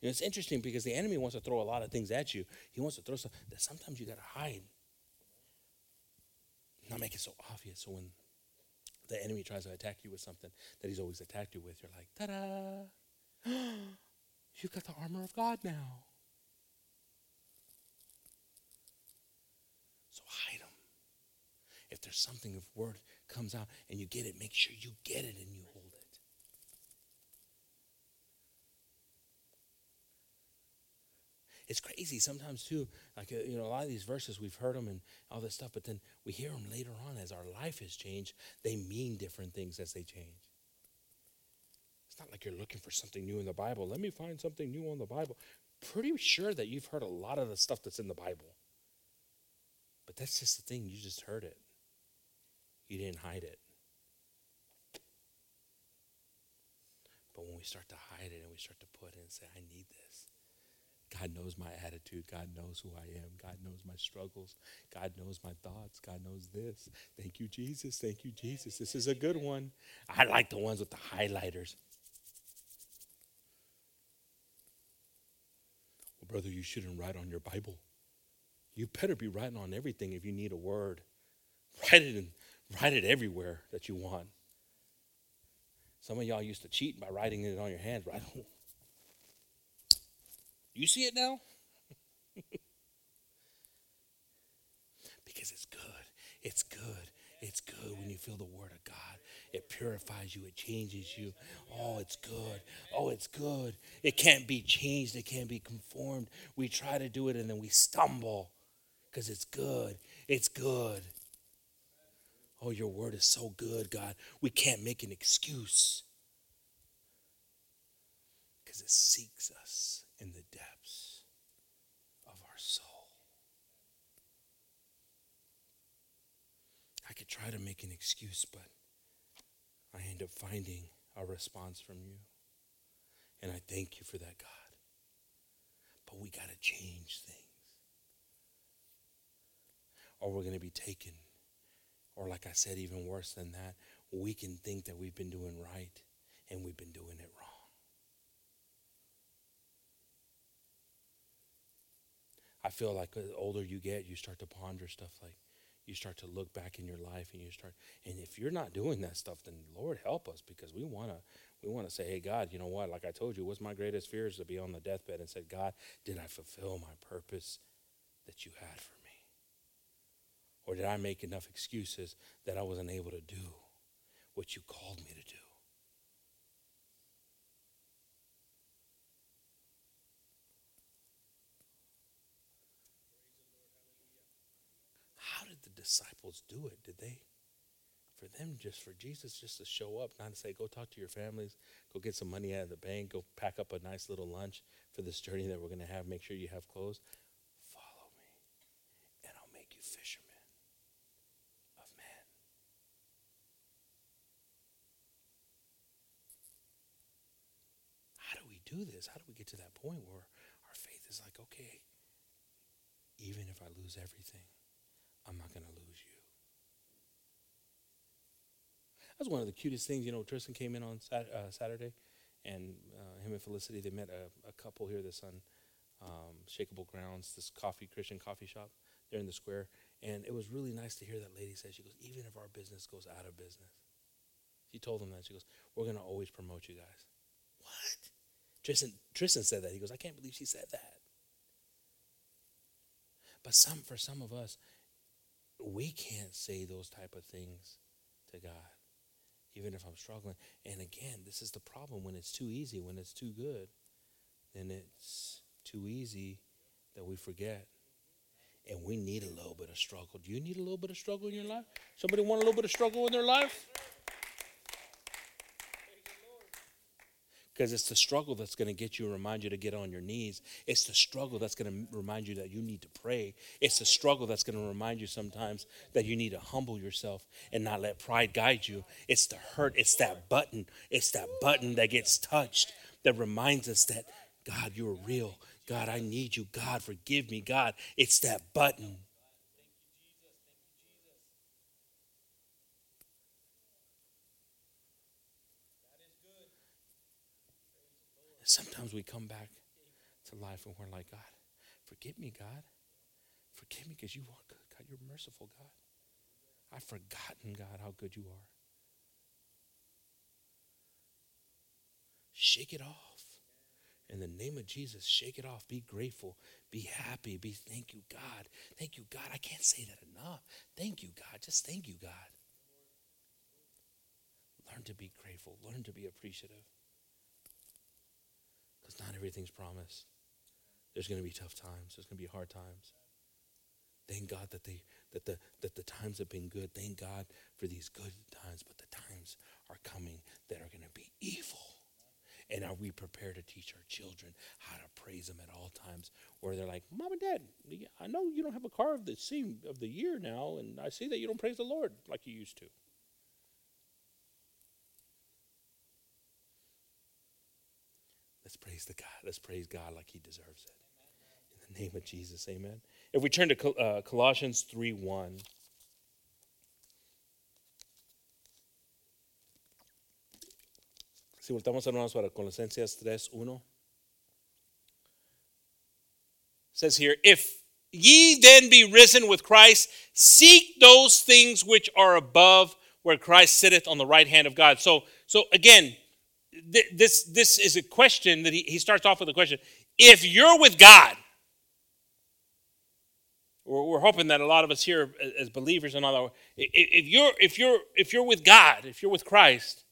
You know, it's interesting because the enemy wants to throw a lot of things at you. He wants to throw stuff that sometimes you got to hide not make it so obvious. So when the enemy tries to attack you with something that he's always attacked you with, you're like, ta da! You've got the armor of God now. So hide them. If there's something, if word comes out and you get it, make sure you get it and you hold it. It's crazy sometimes too. Like uh, you know, a lot of these verses we've heard them and all this stuff, but then we hear them later on as our life has changed. They mean different things as they change. It's not like you're looking for something new in the Bible. Let me find something new on the Bible. Pretty sure that you've heard a lot of the stuff that's in the Bible. But that's just the thing, you just heard it. You didn't hide it. But when we start to hide it and we start to put it and say, I need this. God knows my attitude. God knows who I am. God knows my struggles. God knows my thoughts. God knows this. Thank you, Jesus. Thank you, Jesus. This is a good one. I like the ones with the highlighters. Well, brother, you shouldn't write on your Bible. You better be writing on everything if you need a word. Write it and write it everywhere that you want. Some of y'all used to cheat by writing it on your hands. Right? You see it now? because it's good. It's good. It's good when you feel the word of God. It purifies you, it changes you. Oh, it's good. Oh, it's good. It can't be changed, it can't be conformed. We try to do it and then we stumble because it's good. It's good. Oh, your word is so good, God. We can't make an excuse because it seeks us in the depths of our soul. I could try to make an excuse, but I end up finding a response from you. And I thank you for that, God. But we got to change things. Or we're going to be taken. Or, like I said, even worse than that, we can think that we've been doing right and we've been doing it wrong. I feel like the older you get, you start to ponder stuff like you start to look back in your life and you start and if you're not doing that stuff, then Lord help us because we wanna we want to say, hey God, you know what? Like I told you, what's my greatest fear is to be on the deathbed and said, God, did I fulfill my purpose that you had for me? Or did I make enough excuses that I wasn't able to do what you called me to do? How did the disciples do it? Did they? For them, just for Jesus, just to show up, not to say, go talk to your families, go get some money out of the bank, go pack up a nice little lunch for this journey that we're going to have, make sure you have clothes. Follow me, and I'll make you fishermen of men. How do we do this? How do we get to that point where our faith is like, okay, even if I lose everything, I'm not going to lose you. That was one of the cutest things. You know, Tristan came in on sat- uh, Saturday, and uh, him and Felicity, they met a, a couple here this on um, Shakeable Grounds, this coffee, Christian coffee shop there in the square. And it was really nice to hear that lady say, she goes, even if our business goes out of business, she told them that. She goes, we're going to always promote you guys. What? Tristan, Tristan said that. He goes, I can't believe she said that. But some, for some of us, we can't say those type of things to God, even if I'm struggling. And again, this is the problem when it's too easy, when it's too good, then it's too easy that we forget. And we need a little bit of struggle. Do you need a little bit of struggle in your life? Somebody want a little bit of struggle in their life? Because it's the struggle that's going to get you, remind you to get on your knees. It's the struggle that's going to remind you that you need to pray. It's the struggle that's going to remind you sometimes that you need to humble yourself and not let pride guide you. It's the hurt. It's that button. It's that button that gets touched that reminds us that, God, you are real. God, I need you. God, forgive me. God, it's that button. Sometimes we come back to life and we're like, God, forgive me, God. Forgive me because you are good, God. You're merciful, God. I've forgotten, God, how good you are. Shake it off. In the name of Jesus, shake it off. Be grateful. Be happy. Be thank you, God. Thank you, God. I can't say that enough. Thank you, God. Just thank you, God. Learn to be grateful. Learn to be appreciative. Because not everything's promised. There's going to be tough times. There's going to be hard times. Thank God that they that the that the times have been good. Thank God for these good times, but the times are coming that are going to be evil. And are we prepared to teach our children how to praise them at all times? Where they're like, Mom and Dad, I know you don't have a car of the of the year now, and I see that you don't praise the Lord like you used to. Let's praise the God. Let's praise God like He deserves it. In the name of Jesus, Amen. If we turn to uh, Colossians three one. Si voltamos hermanos para Colosenses 3:1. Says here, if ye then be risen with Christ, seek those things which are above where Christ sitteth on the right hand of God. So so again, th- this this is a question that he, he starts off with a question. If you're with God, we're hoping that a lot of us here as believers and all that, if you're if you're if you're with God, if you're with Christ,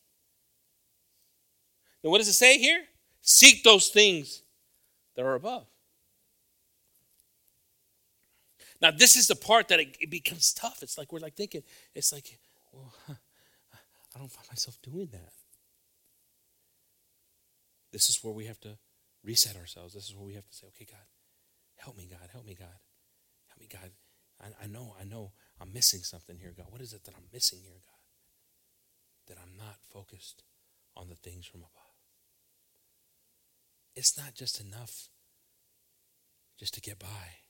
then what does it say here? Seek those things that are above. Now, this is the part that it, it becomes tough. It's like we're like thinking, it's like, well, I don't find myself doing that. This is where we have to reset ourselves. This is where we have to say, okay, God, help me, God, help me, God. Help me, God. I, I know, I know I'm missing something here, God. What is it that I'm missing here, God? That I'm not focused on the things from above it's not just enough just to get by.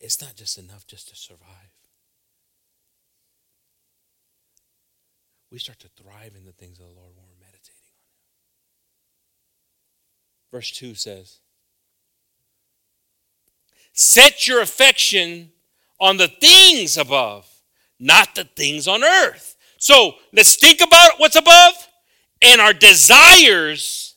It's not just enough just to survive. We start to thrive in the things of the Lord when we're meditating on Him. Verse 2 says, Set your affection on the things above, not the things on earth. So let's think about what's above and our desires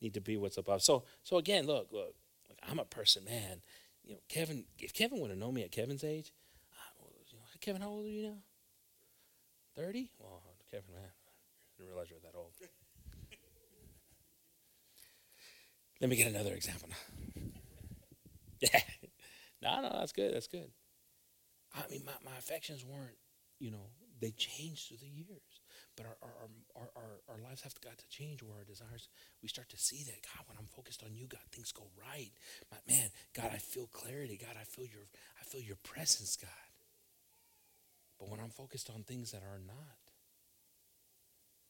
need to be what's above. So, so again, look, look, look I'm a person, man. You know, Kevin. If Kevin would have known me at Kevin's age, you know, Kevin, how old are you now? Thirty. Well, Kevin, man, I didn't realize you were that old. Let me get another example yeah. No, no, that's good. That's good. I mean, my, my affections weren't, you know, they changed through the years. But our, our, our, our, our lives have got to change where our desires, we start to see that, God, when I'm focused on you, God, things go right. But man, God, I feel clarity. God, I feel your, I feel your presence, God. But when I'm focused on things that are not,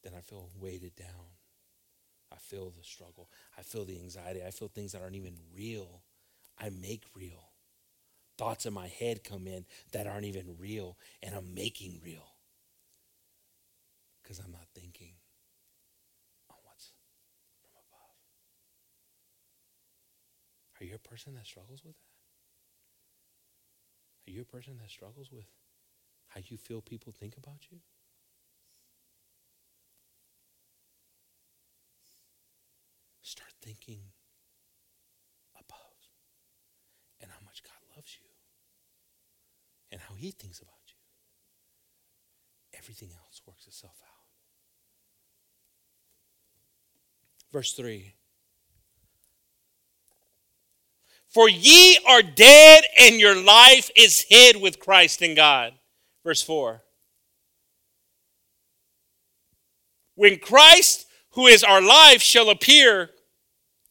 then I feel weighted down. I feel the struggle. I feel the anxiety. I feel things that aren't even real. I make real. Thoughts in my head come in that aren't even real, and I'm making real because I'm not thinking on what's from above. Are you a person that struggles with that? Are you a person that struggles with how you feel people think about you? Start thinking above and how much God loves you and how He thinks about you. Everything else works itself out. Verse 3. For ye are dead, and your life is hid with Christ in God. Verse 4. When Christ, who is our life, shall appear,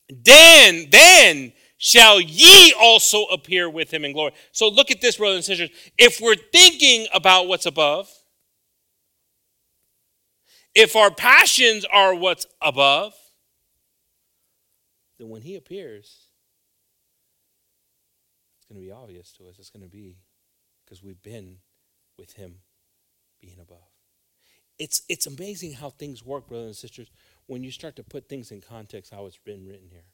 then, then shall ye also appear with him in glory. So look at this, brothers and sisters. If we're thinking about what's above, if our passions are what's above, then when he appears, it's going to be obvious to us. It's going to be because we've been with him being above. It's, it's amazing how things work, brothers and sisters, when you start to put things in context, how it's been written here.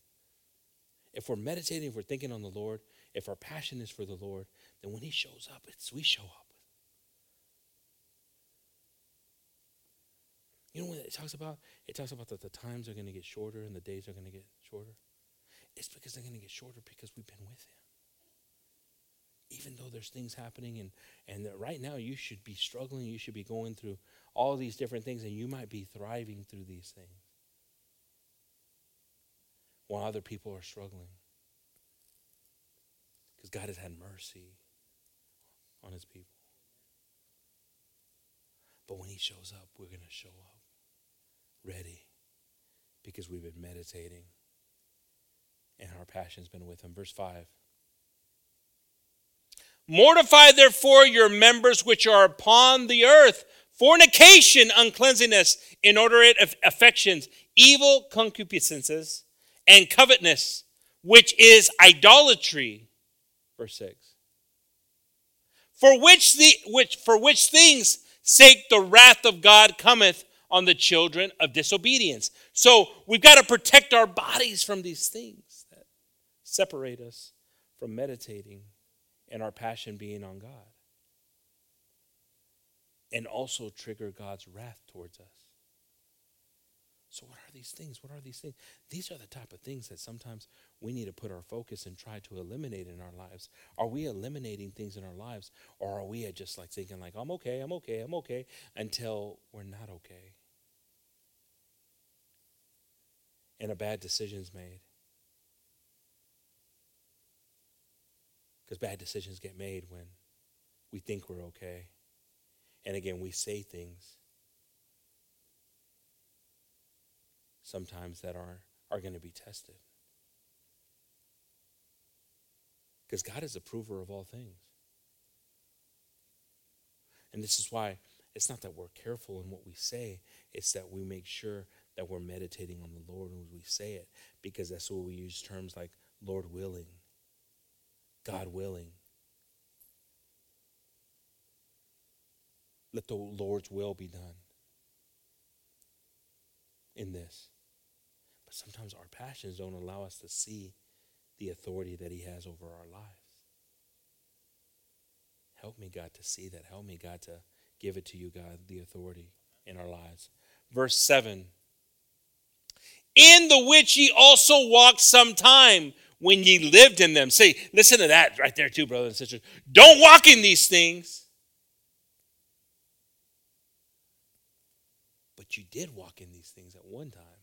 If we're meditating, if we're thinking on the Lord, if our passion is for the Lord, then when he shows up, it's we show up. You know what it talks about? It talks about that the times are going to get shorter and the days are going to get shorter. It's because they're going to get shorter because we've been with Him. Even though there's things happening, and, and right now you should be struggling, you should be going through all these different things, and you might be thriving through these things while other people are struggling. Because God has had mercy on His people. But when He shows up, we're going to show up ready because we've been meditating and our passion's been with Him. Verse 5. Mortify therefore your members which are upon the earth fornication, uncleanness, inordinate affections, evil concupiscences, and covetousness, which is idolatry. Verse 6. For which the which for which things sake the wrath of God cometh on the children of disobedience. So we've got to protect our bodies from these things that separate us from meditating and our passion being on God. And also trigger God's wrath towards us. So, what are these things? What are these things? These are the type of things that sometimes we need to put our focus and try to eliminate in our lives. Are we eliminating things in our lives, or are we just like thinking, like, I'm okay, I'm okay, I'm okay, until we're not okay? And a bad decision's made. Because bad decisions get made when we think we're okay. And again, we say things sometimes that are, are going to be tested. Because God is approver of all things. And this is why it's not that we're careful in what we say, it's that we make sure that we're meditating on the Lord when we say it, because that's where we use terms like Lord willing, God willing. Let the Lord's will be done in this. Sometimes our passions don't allow us to see the authority that He has over our lives. Help me, God, to see that. Help me, God, to give it to you, God, the authority in our lives. Verse 7 In the which ye also walked some time when ye lived in them. See, listen to that right there, too, brothers and sisters. Don't walk in these things. But you did walk in these things at one time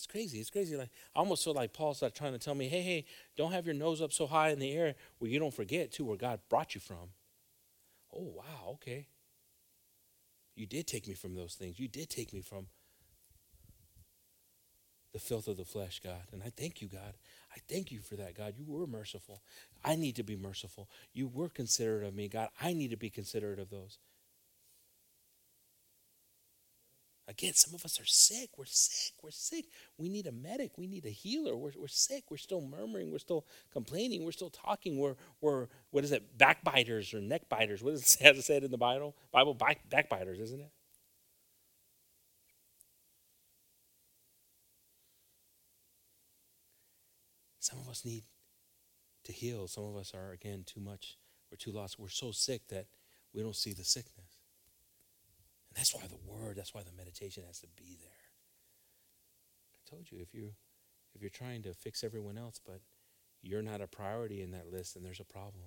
it's crazy. It's crazy. Like I almost feel like Paul's like trying to tell me, hey, hey, don't have your nose up so high in the air where you don't forget to where God brought you from. Oh wow, okay. You did take me from those things. You did take me from the filth of the flesh, God. And I thank you, God. I thank you for that, God. You were merciful. I need to be merciful. You were considerate of me, God. I need to be considerate of those. Again, some of us are sick. We're sick. We're sick. We need a medic. We need a healer. We're, we're sick. We're still murmuring. We're still complaining. We're still talking. We're, we're what is it, backbiters or neck biters? What does it say in the Bible? Bible, back, backbiters, isn't it? Some of us need to heal. Some of us are, again, too much. We're too lost. We're so sick that we don't see the sickness. And that's why the word, that's why the meditation has to be there. I told you if you if you're trying to fix everyone else but you're not a priority in that list, then there's a problem.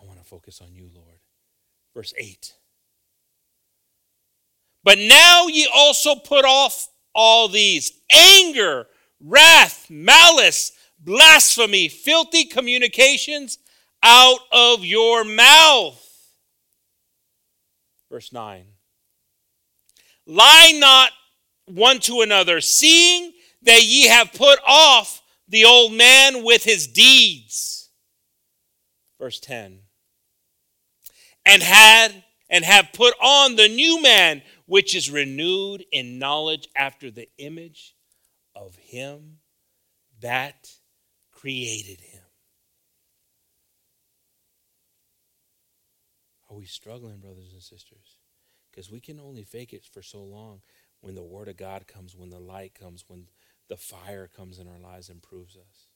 I want to focus on you, Lord. Verse 8. But now ye also put off all these anger, wrath, malice, blasphemy, filthy communications out of your mouth. Verse 9. Lie not one to another, seeing that ye have put off the old man with his deeds. Verse 10. And had and have put on the new man, which is renewed in knowledge after the image of him that created him. Are we struggling, brothers and sisters? Because we can only fake it for so long when the Word of God comes, when the light comes, when the fire comes in our lives and proves us.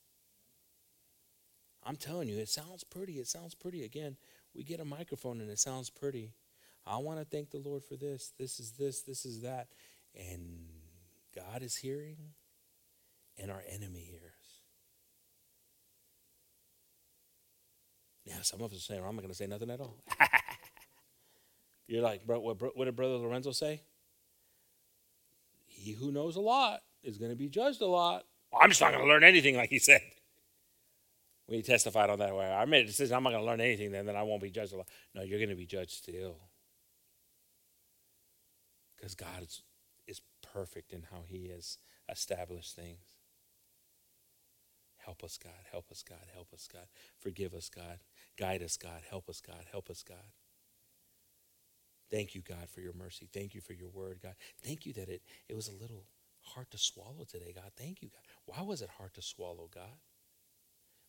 I'm telling you, it sounds pretty. It sounds pretty. Again, we get a microphone and it sounds pretty. I want to thank the Lord for this. This is this, this is that. And God is hearing, and our enemy hears. Yeah, some of us are saying, well, I'm not going to say nothing at all. You're like, bro, what, what did Brother Lorenzo say? He who knows a lot is going to be judged a lot. I'm just not going to learn anything, like he said. When he testified on that way, I made a decision. I'm not going to learn anything, then then I won't be judged a lot. No, you're going to be judged still, because God is is perfect in how He has established things. Help us, God. Help us, God. Help us, God. Forgive us, God. Guide us, God. Help us, God. Help us, God. Thank you, God, for your mercy. Thank you for your word, God. Thank you that it, it was a little hard to swallow today, God. Thank you, God. Why was it hard to swallow, God?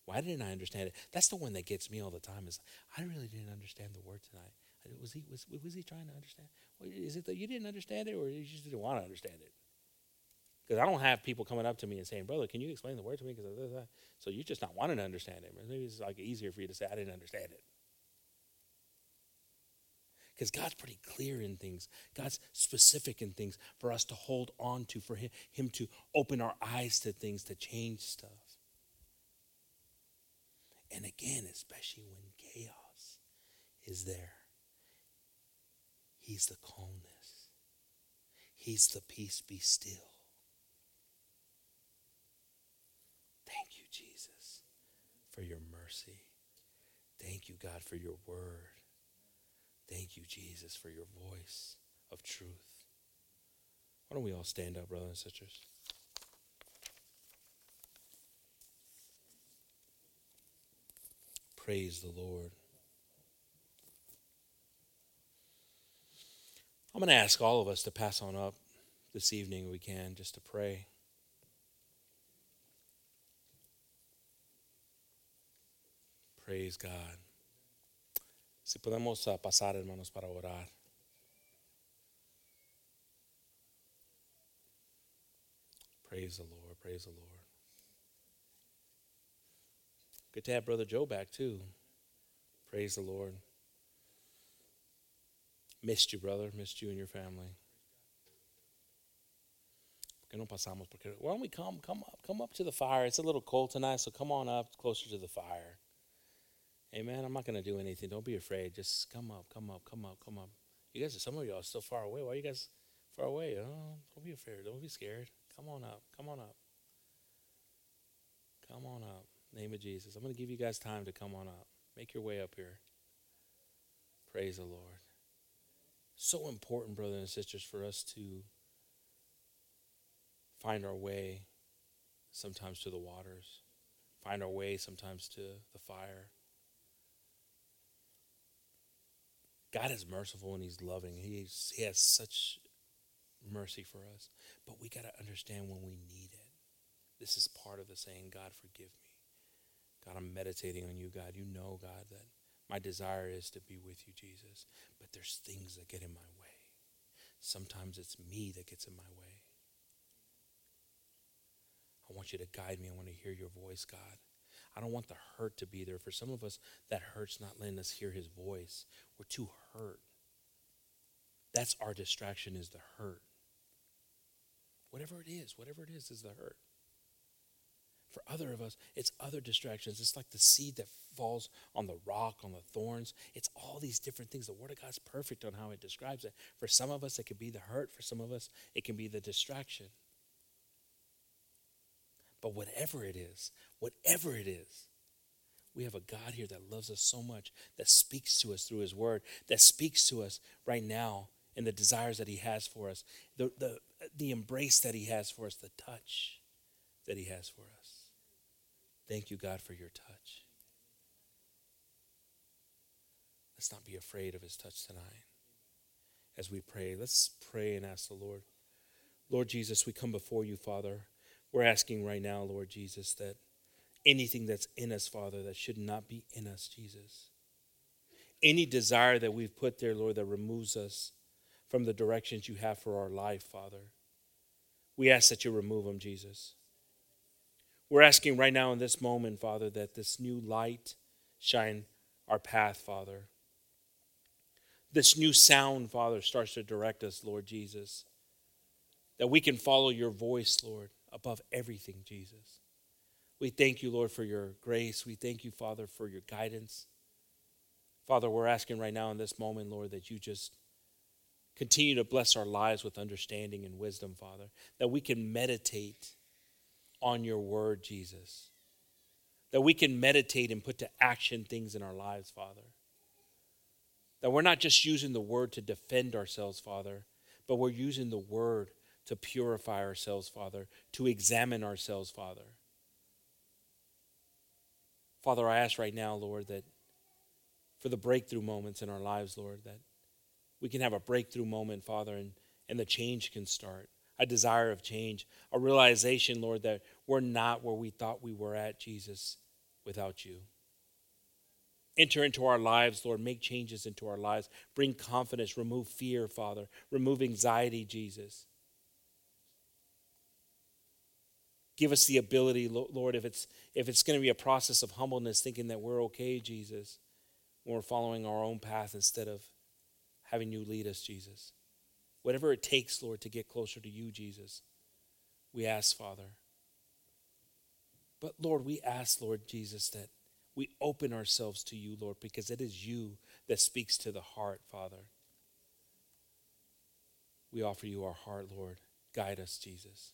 Why didn't I understand it? That's the one that gets me all the time. Is I really didn't understand the word tonight. Was he was was he trying to understand? Is it that you didn't understand it, or you just didn't want to understand it? Because I don't have people coming up to me and saying, "Brother, can you explain the word to me?" Because so you're just not wanting to understand it. Maybe it's like easier for you to say, "I didn't understand it." Because God's pretty clear in things. God's specific in things for us to hold on to, for him, him to open our eyes to things, to change stuff. And again, especially when chaos is there, He's the calmness, He's the peace, be still. Thank you, Jesus, for your mercy. Thank you, God, for your word. Thank you, Jesus, for your voice of truth. Why don't we all stand up, brothers and sisters? Praise the Lord. I'm going to ask all of us to pass on up this evening we can, just to pray. Praise God. Si podemos uh, pasar, hermanos, para orar. Praise the Lord. Praise the Lord. Good to have Brother Joe back, too. Praise the Lord. Missed you, brother. Missed you and your family. no pasamos? Why don't we come, come up, come up to the fire? It's a little cold tonight, so come on up closer to the fire. Amen. I'm not going to do anything. Don't be afraid. Just come up, come up, come up, come up. You guys, some of y'all are still far away. Why are you guys far away? Oh, don't be afraid. Don't be scared. Come on up. Come on up. Come on up. Name of Jesus. I'm going to give you guys time to come on up. Make your way up here. Praise the Lord. So important, brothers and sisters, for us to find our way sometimes to the waters, find our way sometimes to the fire God is merciful and He's loving. He's, he has such mercy for us. But we got to understand when we need it. This is part of the saying, God, forgive me. God, I'm meditating on you, God. You know, God, that my desire is to be with you, Jesus. But there's things that get in my way. Sometimes it's me that gets in my way. I want you to guide me. I want to hear your voice, God. I don't want the hurt to be there. For some of us, that hurt's not letting us hear his voice. We're too hurt. That's our distraction is the hurt. Whatever it is, whatever it is, is the hurt. For other of us, it's other distractions. It's like the seed that falls on the rock, on the thorns. It's all these different things. The Word of God's perfect on how it describes it. For some of us, it can be the hurt. For some of us, it can be the distraction. But whatever it is, whatever it is, we have a God here that loves us so much, that speaks to us through His Word, that speaks to us right now in the desires that He has for us, the, the, the embrace that He has for us, the touch that He has for us. Thank you, God, for your touch. Let's not be afraid of His touch tonight. As we pray, let's pray and ask the Lord. Lord Jesus, we come before you, Father. We're asking right now, Lord Jesus, that anything that's in us, Father, that should not be in us, Jesus. Any desire that we've put there, Lord, that removes us from the directions you have for our life, Father, we ask that you remove them, Jesus. We're asking right now in this moment, Father, that this new light shine our path, Father this new sound, Father, starts to direct us, Lord Jesus. That we can follow your voice, Lord, above everything, Jesus. We thank you, Lord, for your grace. We thank you, Father, for your guidance. Father, we're asking right now in this moment, Lord, that you just continue to bless our lives with understanding and wisdom, Father, that we can meditate on your word, Jesus. That we can meditate and put to action things in our lives, Father. That we're not just using the word to defend ourselves, Father, but we're using the word to purify ourselves, Father, to examine ourselves, Father. Father, I ask right now, Lord, that for the breakthrough moments in our lives, Lord, that we can have a breakthrough moment, Father, and, and the change can start. A desire of change, a realization, Lord, that we're not where we thought we were at, Jesus, without you. Enter into our lives, Lord. Make changes into our lives. Bring confidence. Remove fear, Father. Remove anxiety, Jesus. Give us the ability, Lord, if it's if it's going to be a process of humbleness, thinking that we're okay, Jesus, when we're following our own path instead of having you lead us, Jesus. Whatever it takes, Lord, to get closer to you, Jesus, we ask, Father. But Lord, we ask, Lord Jesus, that we open ourselves to you, Lord, because it is you that speaks to the heart, Father. We offer you our heart, Lord. Guide us, Jesus.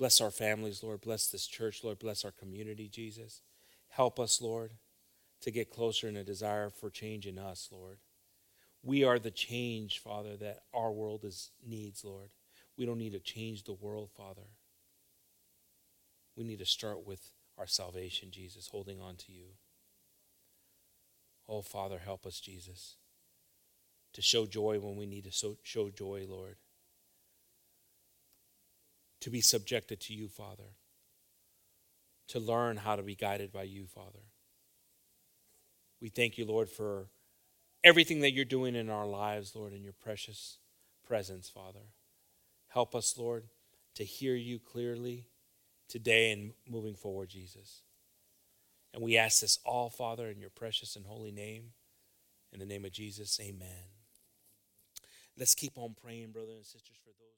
Bless our families, Lord. Bless this church, Lord. Bless our community, Jesus. Help us, Lord to get closer in a desire for change in us, Lord. We are the change, Father, that our world is, needs, Lord. We don't need to change the world, Father. We need to start with our salvation, Jesus, holding on to you. Oh, Father, help us, Jesus, to show joy when we need to show joy, Lord. To be subjected to you, Father. To learn how to be guided by you, Father. We thank you, Lord, for everything that you're doing in our lives, Lord, in your precious presence, Father. Help us, Lord, to hear you clearly today and moving forward, Jesus. And we ask this all, Father, in your precious and holy name. In the name of Jesus, amen. Let's keep on praying, brothers and sisters, for those.